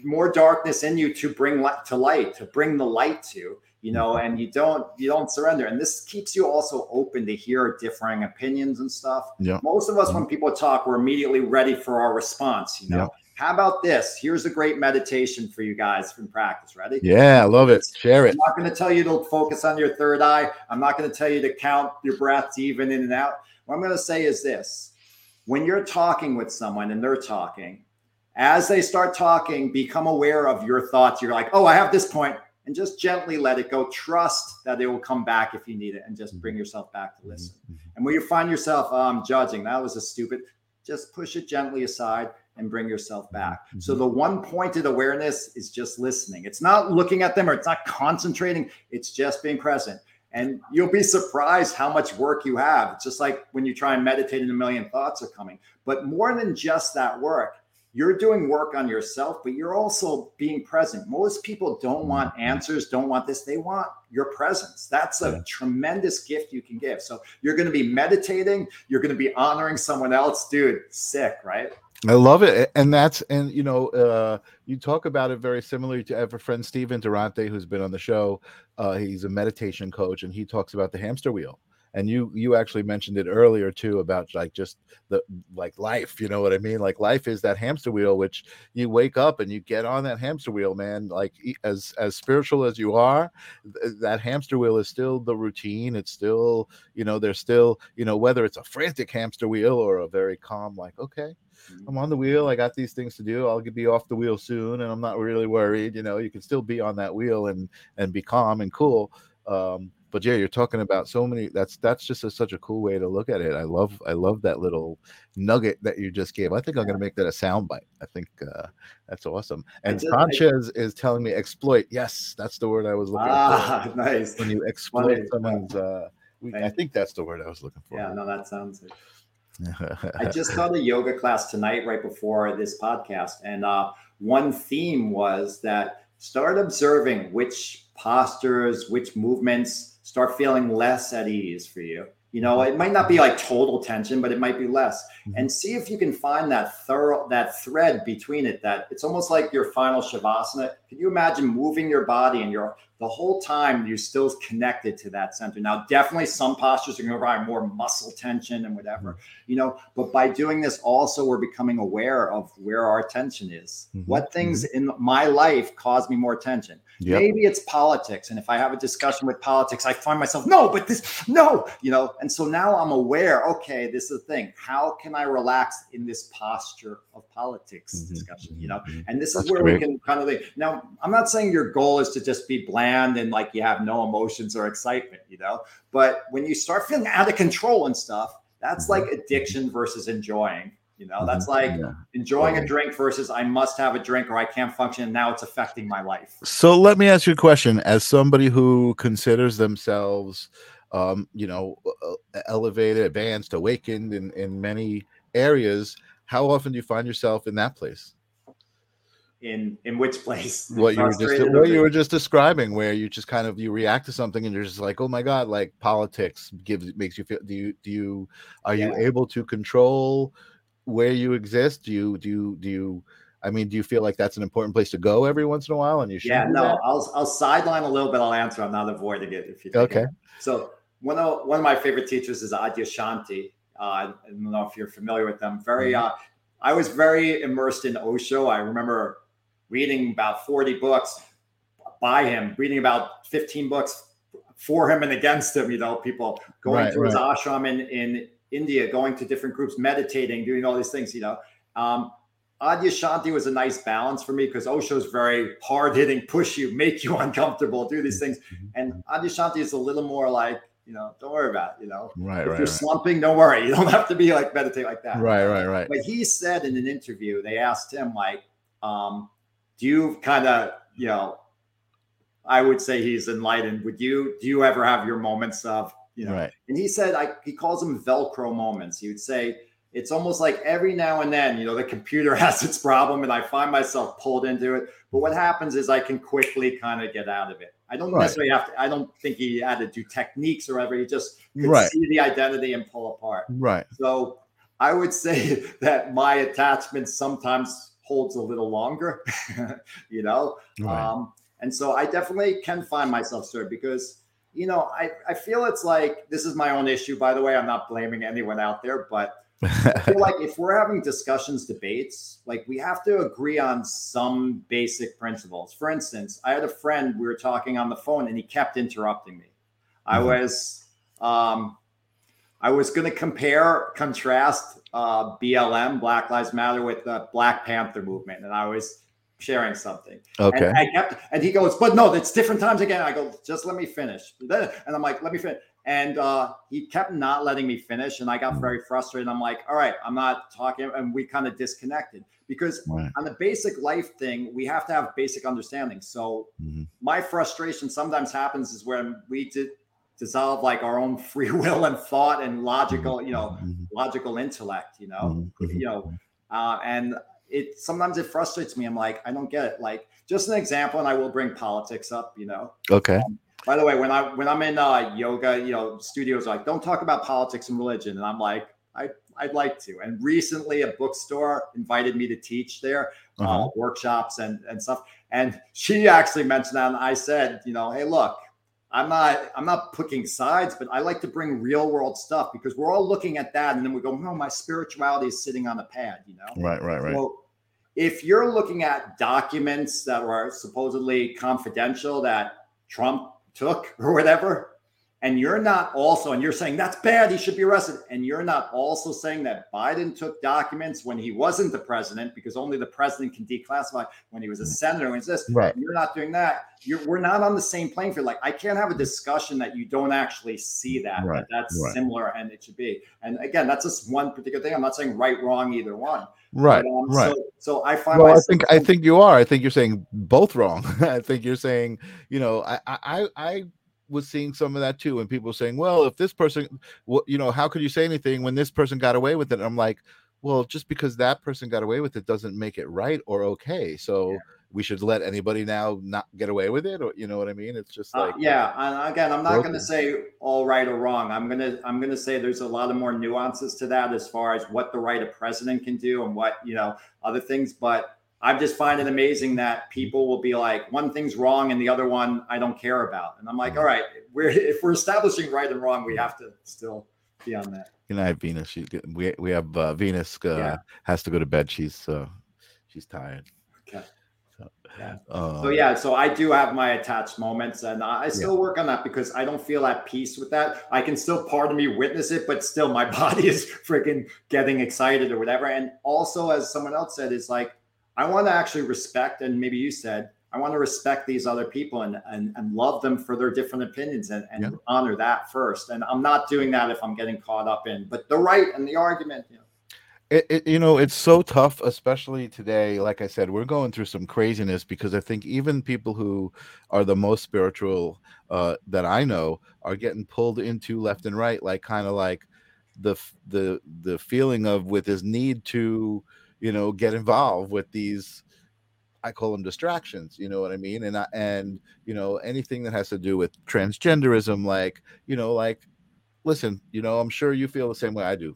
more darkness in you to bring light to light, to bring the light to, you know, and you don't you don't surrender. And this keeps you also open to hear differing opinions and stuff. Yeah. Most of us, mm-hmm. when people talk, we're immediately ready for our response. You know, yeah. how about this? Here's a great meditation for you guys from practice. Ready? Yeah, I love it. Share it. I'm not going to tell you to focus on your third eye. I'm not going to tell you to count your breaths even in and out. What I'm going to say is this: when you're talking with someone and they're talking as they start talking, become aware of your thoughts. You're like, oh, I have this point, and just gently let it go. Trust that it will come back if you need it, and just bring mm-hmm. yourself back to listen. Mm-hmm. And when you find yourself um, judging, that was a stupid, just push it gently aside and bring yourself mm-hmm. back. Mm-hmm. So the one pointed awareness is just listening. It's not looking at them or it's not concentrating, it's just being present. And you'll be surprised how much work you have. It's just like when you try and meditate and a million thoughts are coming. But more than just that work, you're doing work on yourself, but you're also being present. Most people don't want answers, don't want this. They want your presence. That's a yeah. tremendous gift you can give. So you're going to be meditating, you're going to be honoring someone else. Dude, sick, right? I love it. And that's, and you know, uh, you talk about it very similarly to our friend Steven Durante, who's been on the show. Uh, he's a meditation coach and he talks about the hamster wheel and you you actually mentioned it earlier too about like just the like life you know what i mean like life is that hamster wheel which you wake up and you get on that hamster wheel man like as as spiritual as you are that hamster wheel is still the routine it's still you know there's still you know whether it's a frantic hamster wheel or a very calm like okay I'm on the wheel. I got these things to do. I'll be off the wheel soon, and I'm not really worried. You know, you can still be on that wheel and and be calm and cool. Um, but yeah, you're talking about so many. That's that's just a, such a cool way to look at it. I love I love that little nugget that you just gave. I think I'm gonna make that a soundbite. I think uh, that's awesome. And Sanchez is telling me exploit. Yes, that's the word I was looking ah, for. Nice. When you exploit Funny. someone's, uh, I think that's the word I was looking for. Yeah, no, that sounds. It. I just taught a yoga class tonight, right before this podcast, and uh, one theme was that start observing which postures, which movements start feeling less at ease for you You know, it might not be like total tension, but it might be less. Mhm. And see if you can find that thorough that thread between it. That it's almost like your final shavasana. Can you imagine moving your body and your the whole time you're still connected to that center? Now, definitely some postures are going to require more muscle tension and whatever, you know. But by doing this, also we're becoming aware of where our tension is. Mhm. What things in my life cause me more tension? Yep. Maybe it's politics. And if I have a discussion with politics, I find myself, no, but this, no, you know. And so now I'm aware, okay, this is the thing. How can I relax in this posture of politics Mhm, discussion, you know? mhm. And this is where great. we can kind of think. Now, I'm not saying your goal is to just be bland and like you have no emotions or excitement, you know. But when you start feeling out of control and stuff, that's like addiction versus enjoying. You know, that's Mhm. like Yeah. enjoying a drink versus I must have a drink or I can't function and now it's affecting my life. So let me ask you a question. As somebody who considers themselves, um, you know, elevated, advanced, awakened in in many areas, how often do you find yourself in that place? In in which place? What you were just what you were just describing, where you just kind of you react to something and you're just like, oh my god, like politics gives makes you feel. Do you do you are you able to control where you exist? Do you do you do you? I mean, do you feel like that's an important place to go every once in a while? And you should. Yeah, no, that? I'll I'll sideline a little bit. I'll answer. I'm not avoiding it. If you Okay. it. So one of one of my favorite teachers is Adyashanti. Uh, I don't know if you're familiar with them. Very. Mm-hmm. Uh, I was very immersed in Osho. I remember reading about 40 books by him, reading about 15 books for him and against him. You know, people going Right, to his ashram in in India, going to different groups, meditating, doing all these things. You know. Um, Adyashanti was a nice balance for me because Osho's very hard hitting, push you, make you uncomfortable, do these things. And Adyashanti is a little more like, you know, don't worry about it, you know. Right, if right, you're right. slumping, don't worry. You don't have to be like meditate like that. Right, right, right. But he said in an interview, they asked him, like, um, do you kind of, you know, I would say he's enlightened. Would you, do you ever have your moments of, you know, Right. and he said, I, he calls them Velcro moments. He would say, it's almost like every now and then, you know, the computer has its problem and I find myself pulled into it. But what happens is I can quickly kind of get out of it. I don't Right. necessarily have to, I don't think he had to do techniques or whatever. He just could Right. see the identity and pull apart. Right. So I would say that my attachment sometimes holds a little longer, you know? Right. Um, and so I definitely can find myself stirred because, you know, I, I feel it's like this is my own issue, by the way. I'm not blaming anyone out there, but I feel like if we're having discussions, debates, like we have to agree on some basic principles. For instance, I had a friend, we were talking on the phone and he kept interrupting me. I Mhm. was um I was going to compare, contrast uh, BLM, Black Lives Matter, with the Black Panther movement, and I was sharing something. okay. And I kept, and he goes, but no, it's different times again. I go, just let me finish. And I'm like, let me finish. And uh, he kept not letting me finish, and I got very frustrated. I'm like, all right, I'm not talking, and we kind of disconnected because Right. on the basic life thing, we have to have basic understanding. So Mhm. my frustration sometimes happens is when we did dissolve like our own free will and thought and logical, you know, Mhm. logical intellect, you know, Mhm. Mhm. you know, uh, and it sometimes it frustrates me. I'm like, I don't get it. Like, just an example, and I will bring politics up, you know. Okay. By the way, when I when I'm in uh, yoga, you know, studios like don't talk about politics and religion, and I'm like, I I'd like to. And recently, a bookstore invited me to teach there uh, Uh-huh. workshops and and stuff. And she actually mentioned that, and I said, you know, hey, look, I'm not I'm not picking sides, but I like to bring real world stuff because we're all looking at that, and then we go, no, my spirituality is sitting on a pad, you know. Right. Right. Right. Well, if you're looking at documents that were supposedly confidential that Trump took or whatever, and you're not also, and you're saying that's bad, he should be arrested, and you're not also saying that Biden took documents when he wasn't the president, because only the president can declassify when he was a senator, when it's this, Right. you're not doing that. You're, we're not on the same playing field. Like I can't have a discussion that you don't actually see that. Right, that's right. similar and it should be. And again, that's just one particular thing. I'm not saying right, wrong, either one. Right. But, um, right. So, so I find well, I think I think you are. I think you're saying both wrong. I think you're saying, you know, I I I- I was seeing some of that too, and people saying, well, if this person, well, you know, how could you say anything when this person got away with it? And I'm like, well, just because that person got away with it doesn't make it right or okay. So, we should let anybody now not get away with it or you know what i mean it's just Uh, like yeah, and again, I'm not going to say all right or wrong. I'm gonna I'm gonna say there's a lot of more nuances to that as far as what the right of president can do and what you know other things. But I just find it amazing that people will be like, one thing's wrong and the other one I don't care about, and I'm like, all right, we're if we're establishing right and wrong, we have to still be on that. you know i have venus she we, we have uh, venus uh, Yeah. has to go to bed she's uh she's tired Okay. so, Yeah. uh, So yeah, so I do have my attached moments, and I I still work on that because I don't feel at peace with that. I can still part of me witness it, but still my body is freaking getting excited or whatever. And also, as someone else said, is like I want to actually respect, and maybe you said I want to respect these other people and and, and love them for their different opinions and, and Yeah. honor that first. And I'm not doing that if I'm getting caught up in, but the right and the argument. You know, it, it, you know it's so tough especially today like i said we're going through some craziness because i think even people who are the most spiritual uh that i know are getting pulled into left and right like kind of like the the the feeling of with this need to you know get involved with these i call them distractions you know what i mean? And I, and you know anything that has to do with transgenderism like you know like listen you know i'm sure you feel the same way i do.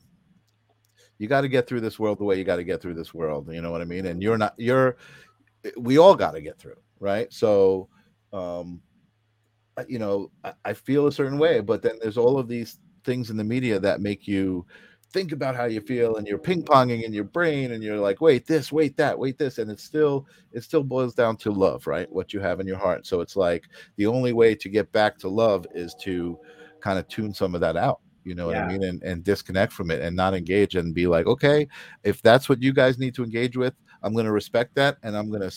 You got to get through this world the way you got to get through this world you know what i mean? And you're not you're we all got to get through right? So um you know I, I feel a certain way but then there's all of these things in the media that make you think about how you feel and you're ping-ponging in your brain and you're like wait this wait that wait this and it's still it still boils down to love right what you have in your heart so it's like the only way to get back to love is to kind of tune some of that out you know what Yeah. i mean and, and disconnect from it and not engage and be like okay if that's what you guys need to engage with i'm going to respect that and i'm going to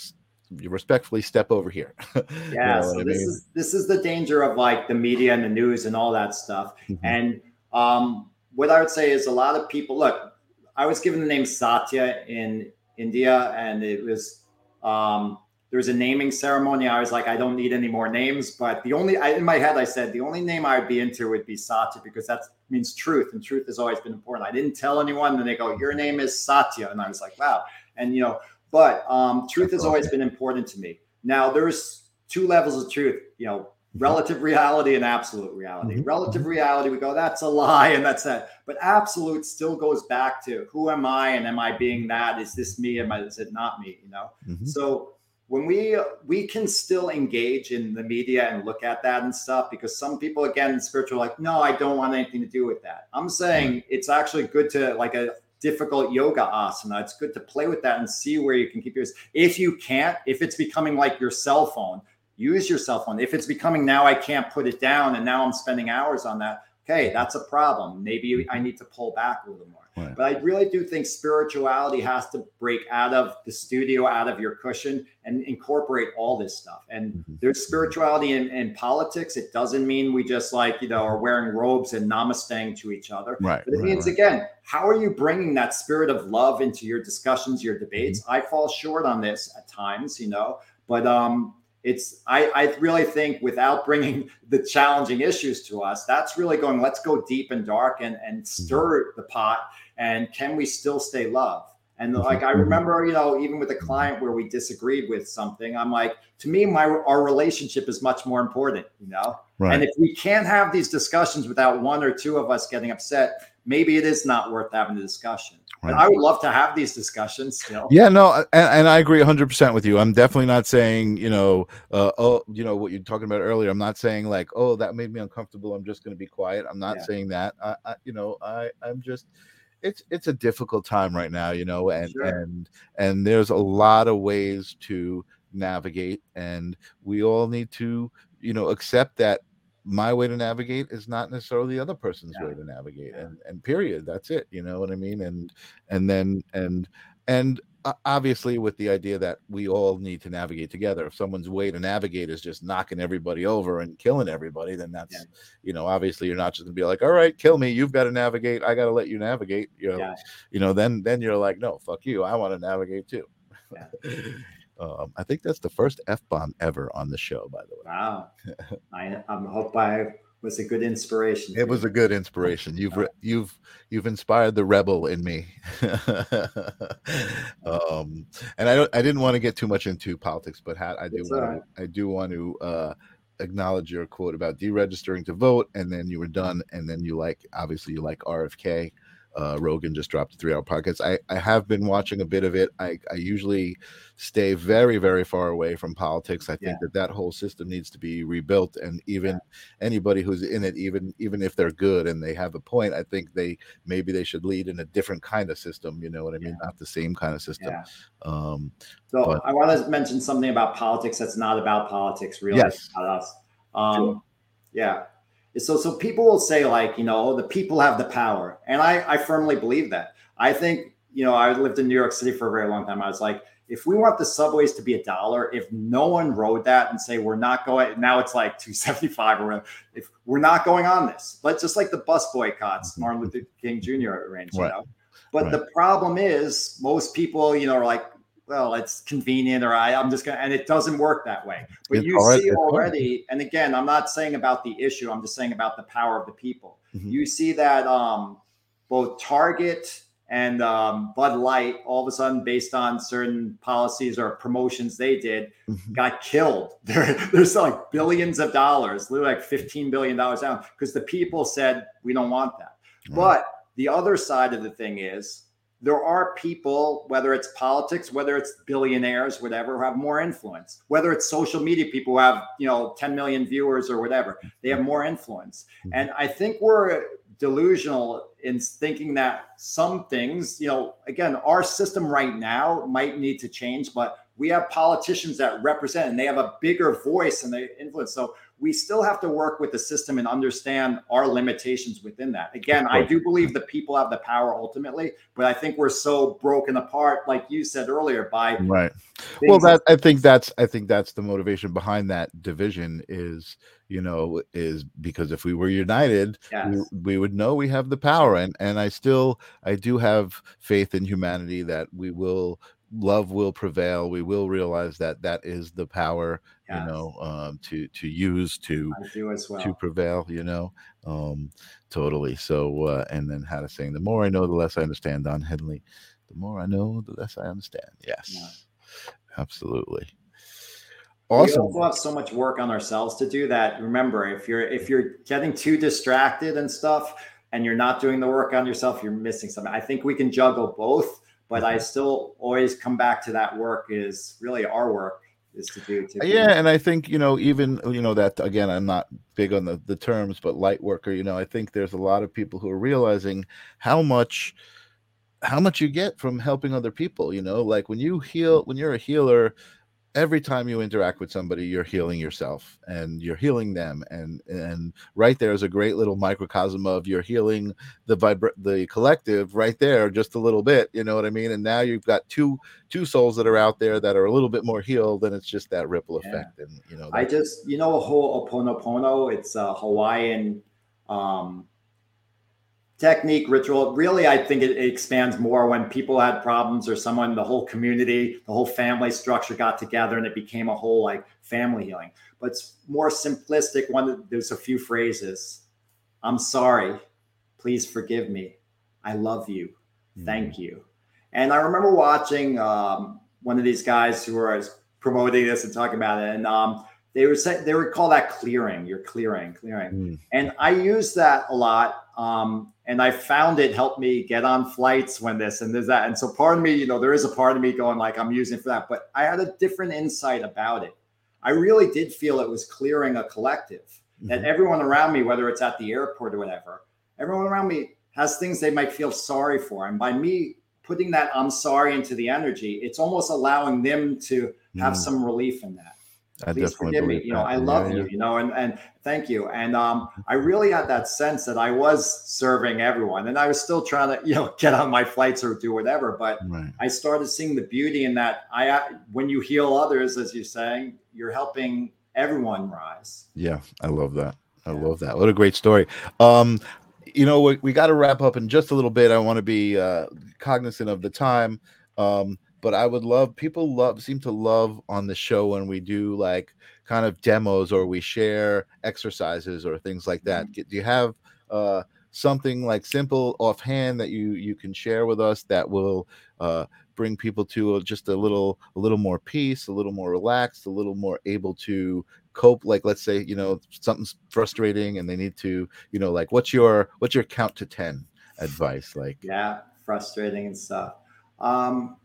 respectfully step over here You Yeah, know so what this mean? is this is the danger of like the media and the news and all that stuff. Mhm. And um, what I would say is a lot of people look. I was given the name Satya in India, and it was um, there was a naming ceremony. I was like, I don't need any more names. But the only I, in my head, I said the only name I'd be into would be Satya because that means truth, and truth has always been important. I didn't tell anyone, and they go, "Your name is Satya," and I was like, "Wow." And you know, but um, truth That's has always been important to me. Now, there's two levels of truth. You know, relative reality and absolute reality. Mhm. Relative reality, we go, that's a lie, and that's that. But absolute still goes back to who am I, and am I being that? Is this me? Am I? Is it not me? You know. Mhm. So when we we can still engage in the media and look at that and stuff because some people again in spiritual like no i don't want anything to do with that i'm saying it's actually good to like a difficult yoga asana it's good to play with that and see where you can keep yours if you can't if it's becoming like your cell phone use your cell phone if it's becoming now i can't put it down and now i'm spending hours on that okay that's a problem maybe i need to pull back a little more Right. but I really do think spirituality has to break out of the studio, out of your cushion, and incorporate all this stuff. And Mhm. there's spirituality in, in politics. It doesn't mean we just like, you know, are wearing robes and namasteing to each other. right But it right, means, right. again, how are you bringing that spirit of love into your discussions, your debates? I fall short on this at times, you know, but um, it's I, I really think without bringing the challenging issues to us, that's really going. Let's go deep and dark and and mm-hmm. stir the pot. And can we still stay love? And like I mm-hmm. remember, you know, even with a client where we disagreed with something, I'm like, to me, my our relationship is much more important, you know. right And if we can't have these discussions without one or two of us getting upset, maybe it is not worth having the discussion. Right. I would love to have these discussions. Know? Yeah, no, and, and I agree 100% with you. I'm definitely not saying, you know, uh, oh, you know, what you're talking about earlier. I'm not saying like, oh, that made me uncomfortable. I'm just going to be quiet. I'm not Yeah. saying that. I, I, you know, I, I'm just, it's, it's a difficult time right now, you know, and, Sure. and, and there's a lot of ways to navigate and we all need to, you know, accept that my way to navigate is not necessarily the other person's Yeah. way to navigate Yeah. and and period that's it you know what i mean and and then and and uh, obviously with the idea that we all need to navigate together if someone's way to navigate is just knocking everybody over and killing everybody then that's Yeah. you know obviously you're not just gonna be like all right kill me you've got to navigate i got to let you navigate you know Yeah. you know then then you're like no fuck you i want to navigate too Yeah. um, i think that's the first f-bomb ever on the show by the way Wow. I, I hope I was a good inspiration. It was a good inspiration. You've re- you've you've inspired the rebel in me. um, and I don't I didn't want to get too much into politics, but ha- I do want right. to, I do want to uh, acknowledge your quote about deregistering to vote, and then you were done, and then you like obviously you like RFK. Uh, Rogan just dropped a three-hour podcast. I, I have been watching a bit of it. I, I usually stay very very far away from politics. I think Yeah. that that whole system needs to be rebuilt, and even anybody who's in it, even even if they're good and they have a point, I think they maybe they should lead in a different kind of system. You know what I mean? Not the same kind of system. Yeah. Um, So But- I want to mention something about politics that's not about politics, really. Yes. It's about us. Um, Sure. Yeah. So, so people will say like, you know, the people have the power, and I, I firmly believe that. I think, you know, I lived in New York City for a very long time. I was like, if we want the subways to be a dollar, if no one rode that and say we're not going, now it's like two seventy five or if we're not going on this, but just like the bus boycotts, Mhm. Martin Luther King Jr. arranged, Right. you know. But Right. the problem is, most people, you know, are like, well, it's convenient, or I, I'm just gonna, and it doesn't work that way. But It's you hard- see it's hard. already, and again, I'm not saying about the issue, I'm just saying about the power of the people. Mhm. You see that um, both Target and um, Bud Light, all of a sudden, based on certain policies or promotions they did, Mhm. got killed. They're they're selling billions of dollars, literally like 15 billion dollars down, because the people said we don't want that. But the other side of the thing is there are people, whether it's politics, whether it's billionaires, whatever, who have more influence, whether it's social media people who have, you know, 10 million viewers or whatever, they have more influence. Mhm. And I think we're delusional in thinking that some things, you know, again, our system right now might need to change, but we have politicians that represent and they have a bigger voice and they influence. So we still have to work with the system and understand our limitations within that. Again, I do believe the people have the power ultimately, but I think we're so broken apart, like you said earlier, by right well that i think that's i think that's the motivation behind that division is you know is because if we were united Yes. we, we would know we have the power and and i still i do have faith in humanity that we will love will prevail we will realize that that is the power Yes. you know um to to use to I do as well. to prevail you know um totally so uh and then how to saying the more i know the less i understand don henley the more i know the less i understand yes Yeah. absolutely We awesome also have so much work on ourselves to do that. Remember, if you're if you're getting too distracted and stuff, and you're not doing the work on yourself, you're missing something. I think we can juggle both, but I mm-hmm. still always come back to that work is really our work is to do. To be- uh, yeah and i think you know even you know that again i'm not big on the, the terms but light worker you know i think there's a lot of people who are realizing how much how much you get from helping other people you know like when you heal when you're a healer every time you interact with somebody you're healing yourself and you're healing them and and right there is a great little microcosm of you're healing the vibra- the collective right there just a little bit you know what i mean and now you've got two two souls that are out there that are a little bit more healed and it's just that ripple Yeah. effect and you know I just, you know, a Ho'oponopono, it's a Hawaiian um, technique, ritual. Really, I think it, it expands more when people had problems or someone, the whole community, the whole family structure got together and it became a whole like family healing. But it's more simplistic. One, there's a few phrases. I'm sorry. Please forgive me. I love you. Mm-hmm. Thank you. And I remember watching um, one of these guys who was promoting this and talking about it, and um, they were saying they would call that clearing. You're clearing, clearing. Mm. And I use that a lot. Um, and I found it helped me get on flights when this and there's that. And so part of me, you know, there is a part of me going like I'm using it for that, but I had a different insight about it. I really did feel it was clearing a collective that Mhm. everyone around me, whether it's at the airport or whatever, everyone around me has things they might feel sorry for. And by me putting that I'm sorry into the energy, it's almost allowing them to have Mm. some relief in that. I Please definitely forgive me. You know, that. I love yeah. you, you know, and, and thank you. And um, I really had that sense that I was serving everyone and I was still trying to, you know, get on my flights or do whatever. But Right. I started seeing the beauty in that. I, uh, when you heal others, as you're saying, you're helping everyone rise. Yeah, I love that. I Yeah. love that. What a great story. Um, you know, we, we got to wrap up in just a little bit. I want to be uh, cognizant of the time. Um, but I would love people love seem to love on the show when we do like kind of demos or we share exercises or things like that. Do you have uh, something like simple offhand that you you can share with us that will uh, bring people to just a little a little more peace, a little more relaxed, a little more able to cope? Like let's say you know something's frustrating and they need to you know like what's your what's your count to ten advice like? Yeah, frustrating and stuff. Um,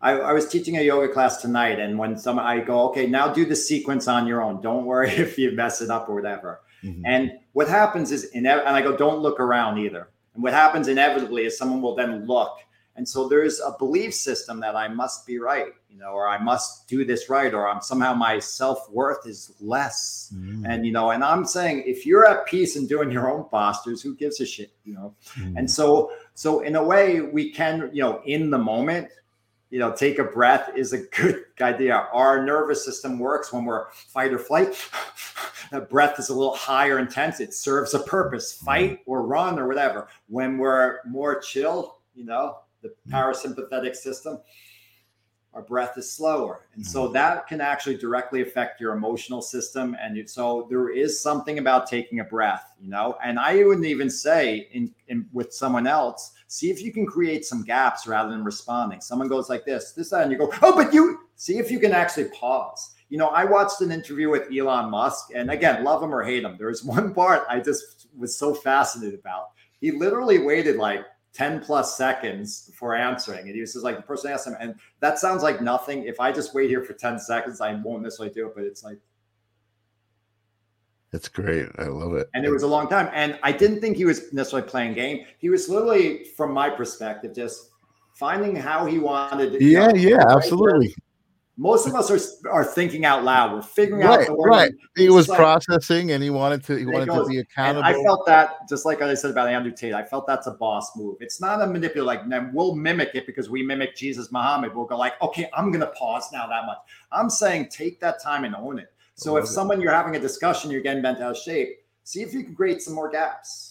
I, I, was teaching a yoga class tonight, and when some I go, okay, now do the sequence on your own. Don't worry if you mess it up or whatever. Mm-hmm. And what happens is, and I go, don't look around either. And what happens inevitably is someone will then look. And so there's a belief system that I must be right, you know, or I must do this right, or I'm somehow my self worth is less. Mm-hmm. And, you know, and I'm saying if you're at peace and doing your own postures, who gives a shit, you know? Mm-hmm. And so, so in a way, we can, you know, in the moment, you know, take a breath is a good idea. Our nervous system works when we're fight or flight. that breath is a little higher intense. It serves a purpose, mm-hmm. fight or run or whatever. When we're more chill, you know, the mm-hmm. parasympathetic system, our breath is slower. And so mm-hmm. that can actually directly affect your emotional system. And so there is something about taking a breath, you know, and I wouldn't even say in, in with someone else, see if you can create some gaps rather than responding. Someone goes like this, this, that, and you go, oh, but you see if you can actually pause. You know, I watched an interview with Elon Musk, and again, love him or hate him. There's one part I just was so fascinated about. He literally waited like 10 plus seconds before answering. And he was just like, the person asked him, and that sounds like nothing. If I just wait here for 10 seconds, I won't necessarily do it, but it's like, that's great. I love it. And it was a long time. And I didn't think he was necessarily playing game. He was literally, from my perspective, just finding how he wanted to. Yeah, know, yeah, right absolutely most of us are are thinking out loud. We're figuring right, out the word. Right. He was like, processing and he wanted to he wanted goes, to be accountable. I felt that just like I said about Andrew Tate, I felt that's a boss move. It's not a manipulate like we'll mimic it because we mimic Jesus Muhammad. We'll go like, okay, I'm gonna pause now that much. I'm saying take that time and own it. So if someone you're having a discussion, you're getting bent out of shape, see if you can create some more gaps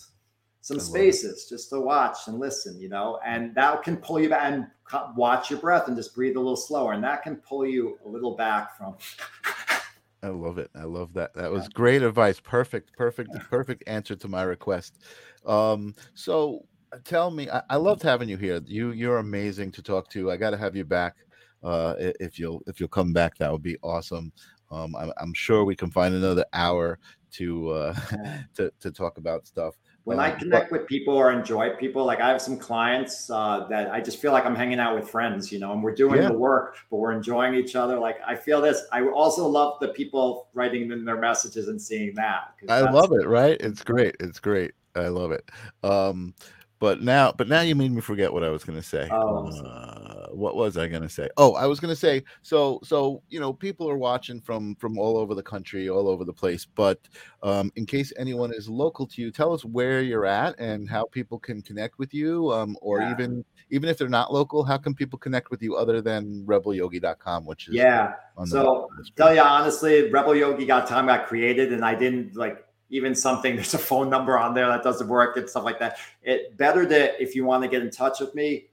some spaces just to watch and listen, you know, and that can pull you back and watch your breath and just breathe a little slower. And that can pull you a little back from. I love it. I love that. That was great advice. Perfect, perfect, perfect answer to my request. Um, so uh, tell me, I, I loved having you here. You you're amazing to talk to. I got to have you back. Uh, if you'll if you'll come back, that would be awesome. Um, I'm, I'm sure we can find another hour to uh, to to talk about stuff when I connect with people or enjoy people, like I have some clients uh, that I just feel like I'm hanging out with friends, you know, and we're doing yeah. the work, but we're enjoying each other. Like I feel this. I also love the people writing in their messages and seeing that. I love it. Right? It's great. It's great. I love it. Um, but now, but now you made me forget what I was going to say. Oh, uh, what was I going to say? Oh, I was going to say. So, so you know, people are watching from from all over the country, all over the place. But um, in case anyone is local to you, tell us where you're at and how people can connect with you, um, or yeah. even even if they're not local, how can people connect with you other than rebelyogi.com, which is yeah. So, tell you honestly, rebelyogi.com got time got created, and I didn't like even something there's a phone number on there that doesn't work and stuff like that it better that if you want to get in touch with me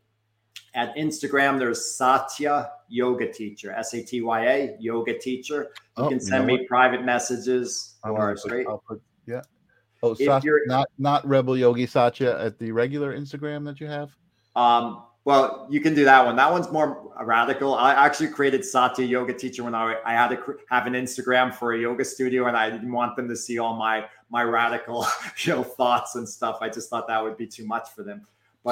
at instagram there's satya yoga teacher s-a-t-y-a yoga teacher you oh, can send you me what? private messages or straight put, yeah oh Satya, not not rebel yogi satya at the regular instagram that you have um well, you can do that one. That one's more radical. I actually created Satya Yoga Teacher when I, I had to have an Instagram for a yoga studio, and I didn't want them to see all my my radical you know thoughts and stuff. I just thought that would be too much for them.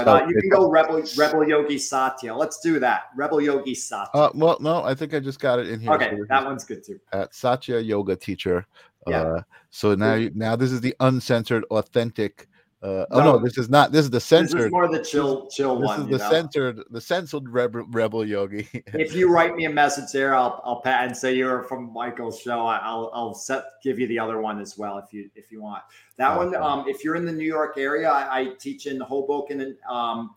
So you can go Rebel Rebel Yogi Satya. Let's do that. Rebel Yogi Satya. Uh, well, no, I think I just got it in here. Okay, that one's good too. At Satya Yoga Teacher. Yeah. Uh, so now, now this is the uncensored, authentic uh, oh no, this is not. This is the censored. This is more the chill, chill this one. This is the know? censored, the censored rebel, rebel yogi. if you write me a message there, I'll I'll pat and say you're from Michael's show. I'll I'll set give you the other one as well if you if you want that oh, one. Um, if you're in the New York area, I, I teach in Hoboken um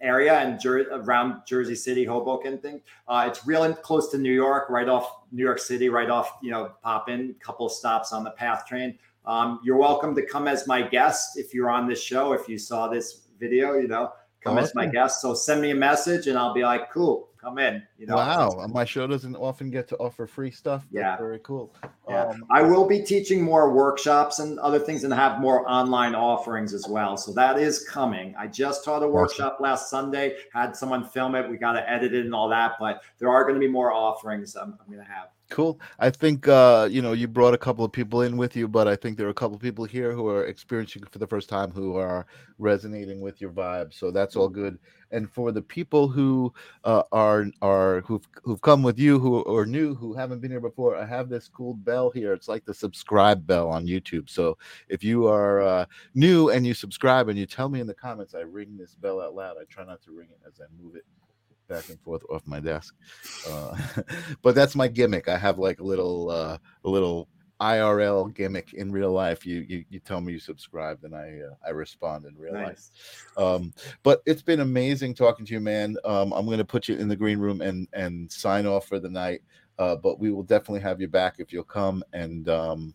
area and Jer- around Jersey City, Hoboken thing. Uh, it's real close to New York, right off New York City, right off you know pop in, couple stops on the PATH train. Um, you're welcome to come as my guest if you're on this show. If you saw this video, you know, come as my guest. So send me a message and I'll be like, cool, come in. You know, wow, my show doesn't often get to offer free stuff. That's Yeah. very cool. Yeah. Um, I will be teaching more workshops and other things and have more online offerings as well. So that is coming. I just taught a workshop last Sunday, had someone film it. We got to edit it and all that, but there are going to be more offerings I'm, I'm going to have. Cool. I think uh, you know you brought a couple of people in with you, but I think there are a couple of people here who are experiencing for the first time who are resonating with your vibe. So that's all good. And for the people who uh, are are who've who've come with you who are new who haven't been here before, I have this cool bell here. It's like the subscribe bell on YouTube. So if you are uh, new and you subscribe and you tell me in the comments, I ring this bell out loud. I try not to ring it as I move it back and forth off my desk. Uh, but that's my gimmick. I have like a little uh, a little IRL gimmick in real life. You you, you tell me you subscribed, and I uh, I respond in real life. Nice. Um, but it's been amazing talking to you, man. Um, I'm going to put you in the green room and and sign off for the night. Uh, but we will definitely have you back if you'll come and um,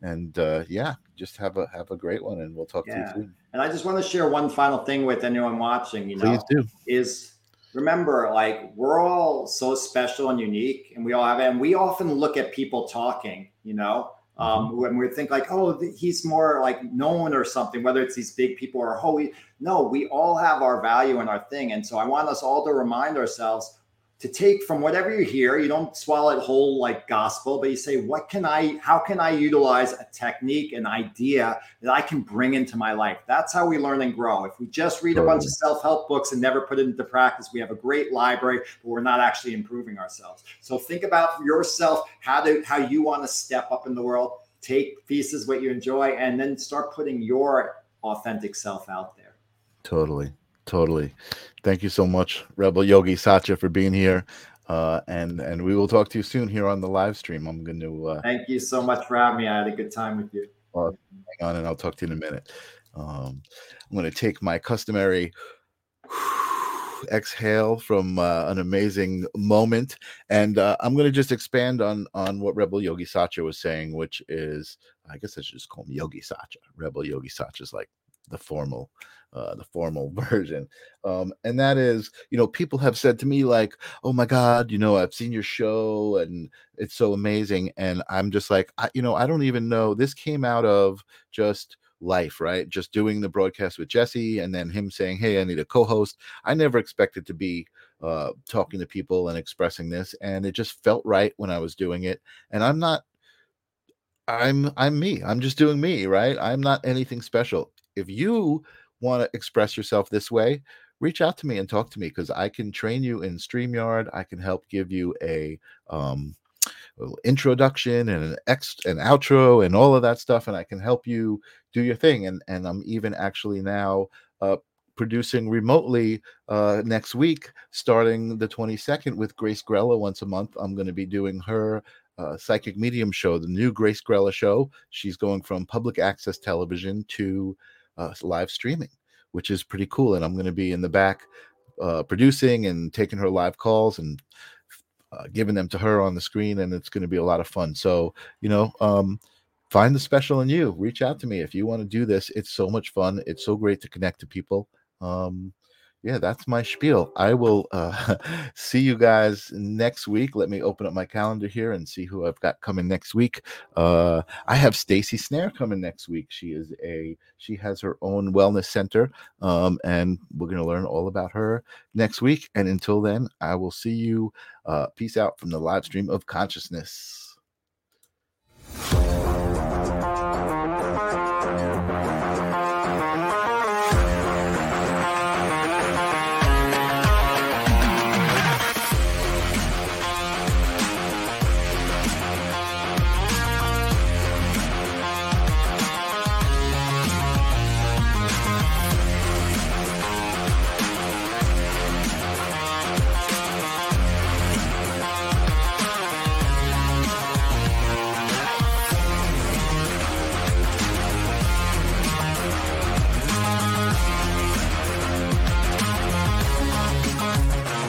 and uh, yeah, just have a have a great one, and we'll talk Yeah. to you soon. And I just want to share one final thing with anyone watching, you know, Please do. is remember like we're all so special and unique and we all have and we often look at people talking you know? Um, when we think like oh he's more like known or something whether it's these big people or oh we, no we all have our value and our thing and so i want us all to remind ourselves to take from whatever you hear. You don't swallow it whole like gospel but you say what can i how can i utilize a technique an idea that i can bring into my life? That's how we learn and grow. If we just read a bunch of self-help books and never put it into practice we have a great library but we're not actually improving ourselves. So think about yourself how to how you want to step up in the world take pieces what you enjoy and then start putting your authentic self out there. Totally, totally. Thank you so much, Rebel Yogi Satya, for being here. Uh, and and we will talk to you soon here on the live stream. I'm going to uh, thank you so much for having me i had a good time with you hang on, and I'll talk to you in a minute. Um, I'm going to take my customary exhale from uh, an amazing moment, and uh, I'm going to just expand on on what Rebel Yogi Satya was saying, which is, I guess I should just call him Yogi Satya. Rebel Yogi Satya is like the formal uh, the formal version. Um, and that is you know people have said to me like oh my god you know i've seen your show and it's so amazing. And i'm just like I, you know i don't even know. This came out of just life right? Just doing the broadcast with jesse and then him saying hey i need a co-host. I never expected to be uh, talking to people and expressing this and it just felt right when i was doing it. And i'm not i'm i'm me. I'm just doing me right? I'm not anything special if you want to express yourself this way reach out to me and talk to me because I can train you in StreamYard. I can help give you a um introduction and an ex an outro and all of that stuff, and I can help you do your thing. And and I'm even actually now uh producing remotely uh next week, starting the 22nd with Grace Grella once a month. I'm going to be doing her uh, psychic medium show, the new Grace Grella show. She's going from public access television to uh, live streaming which is pretty cool. And I'm going to be in the back uh, producing and taking her live calls and uh, giving them to her on the screen. And it's going to be a lot of fun. So, you know, um, find the special in you. Reach out to me if you want to do this. It's so much fun. It's so great to connect to people. Um, yeah, that's my spiel. I will uh, see you guys next week. Let me open up my calendar here and see who I've got coming next week. Uh, I have Stacy Snare coming next week. She is a she has her own wellness center, um, and we're going to learn all about her next week. And until then, I will see you. Uh, peace out from the live stream of consciousness.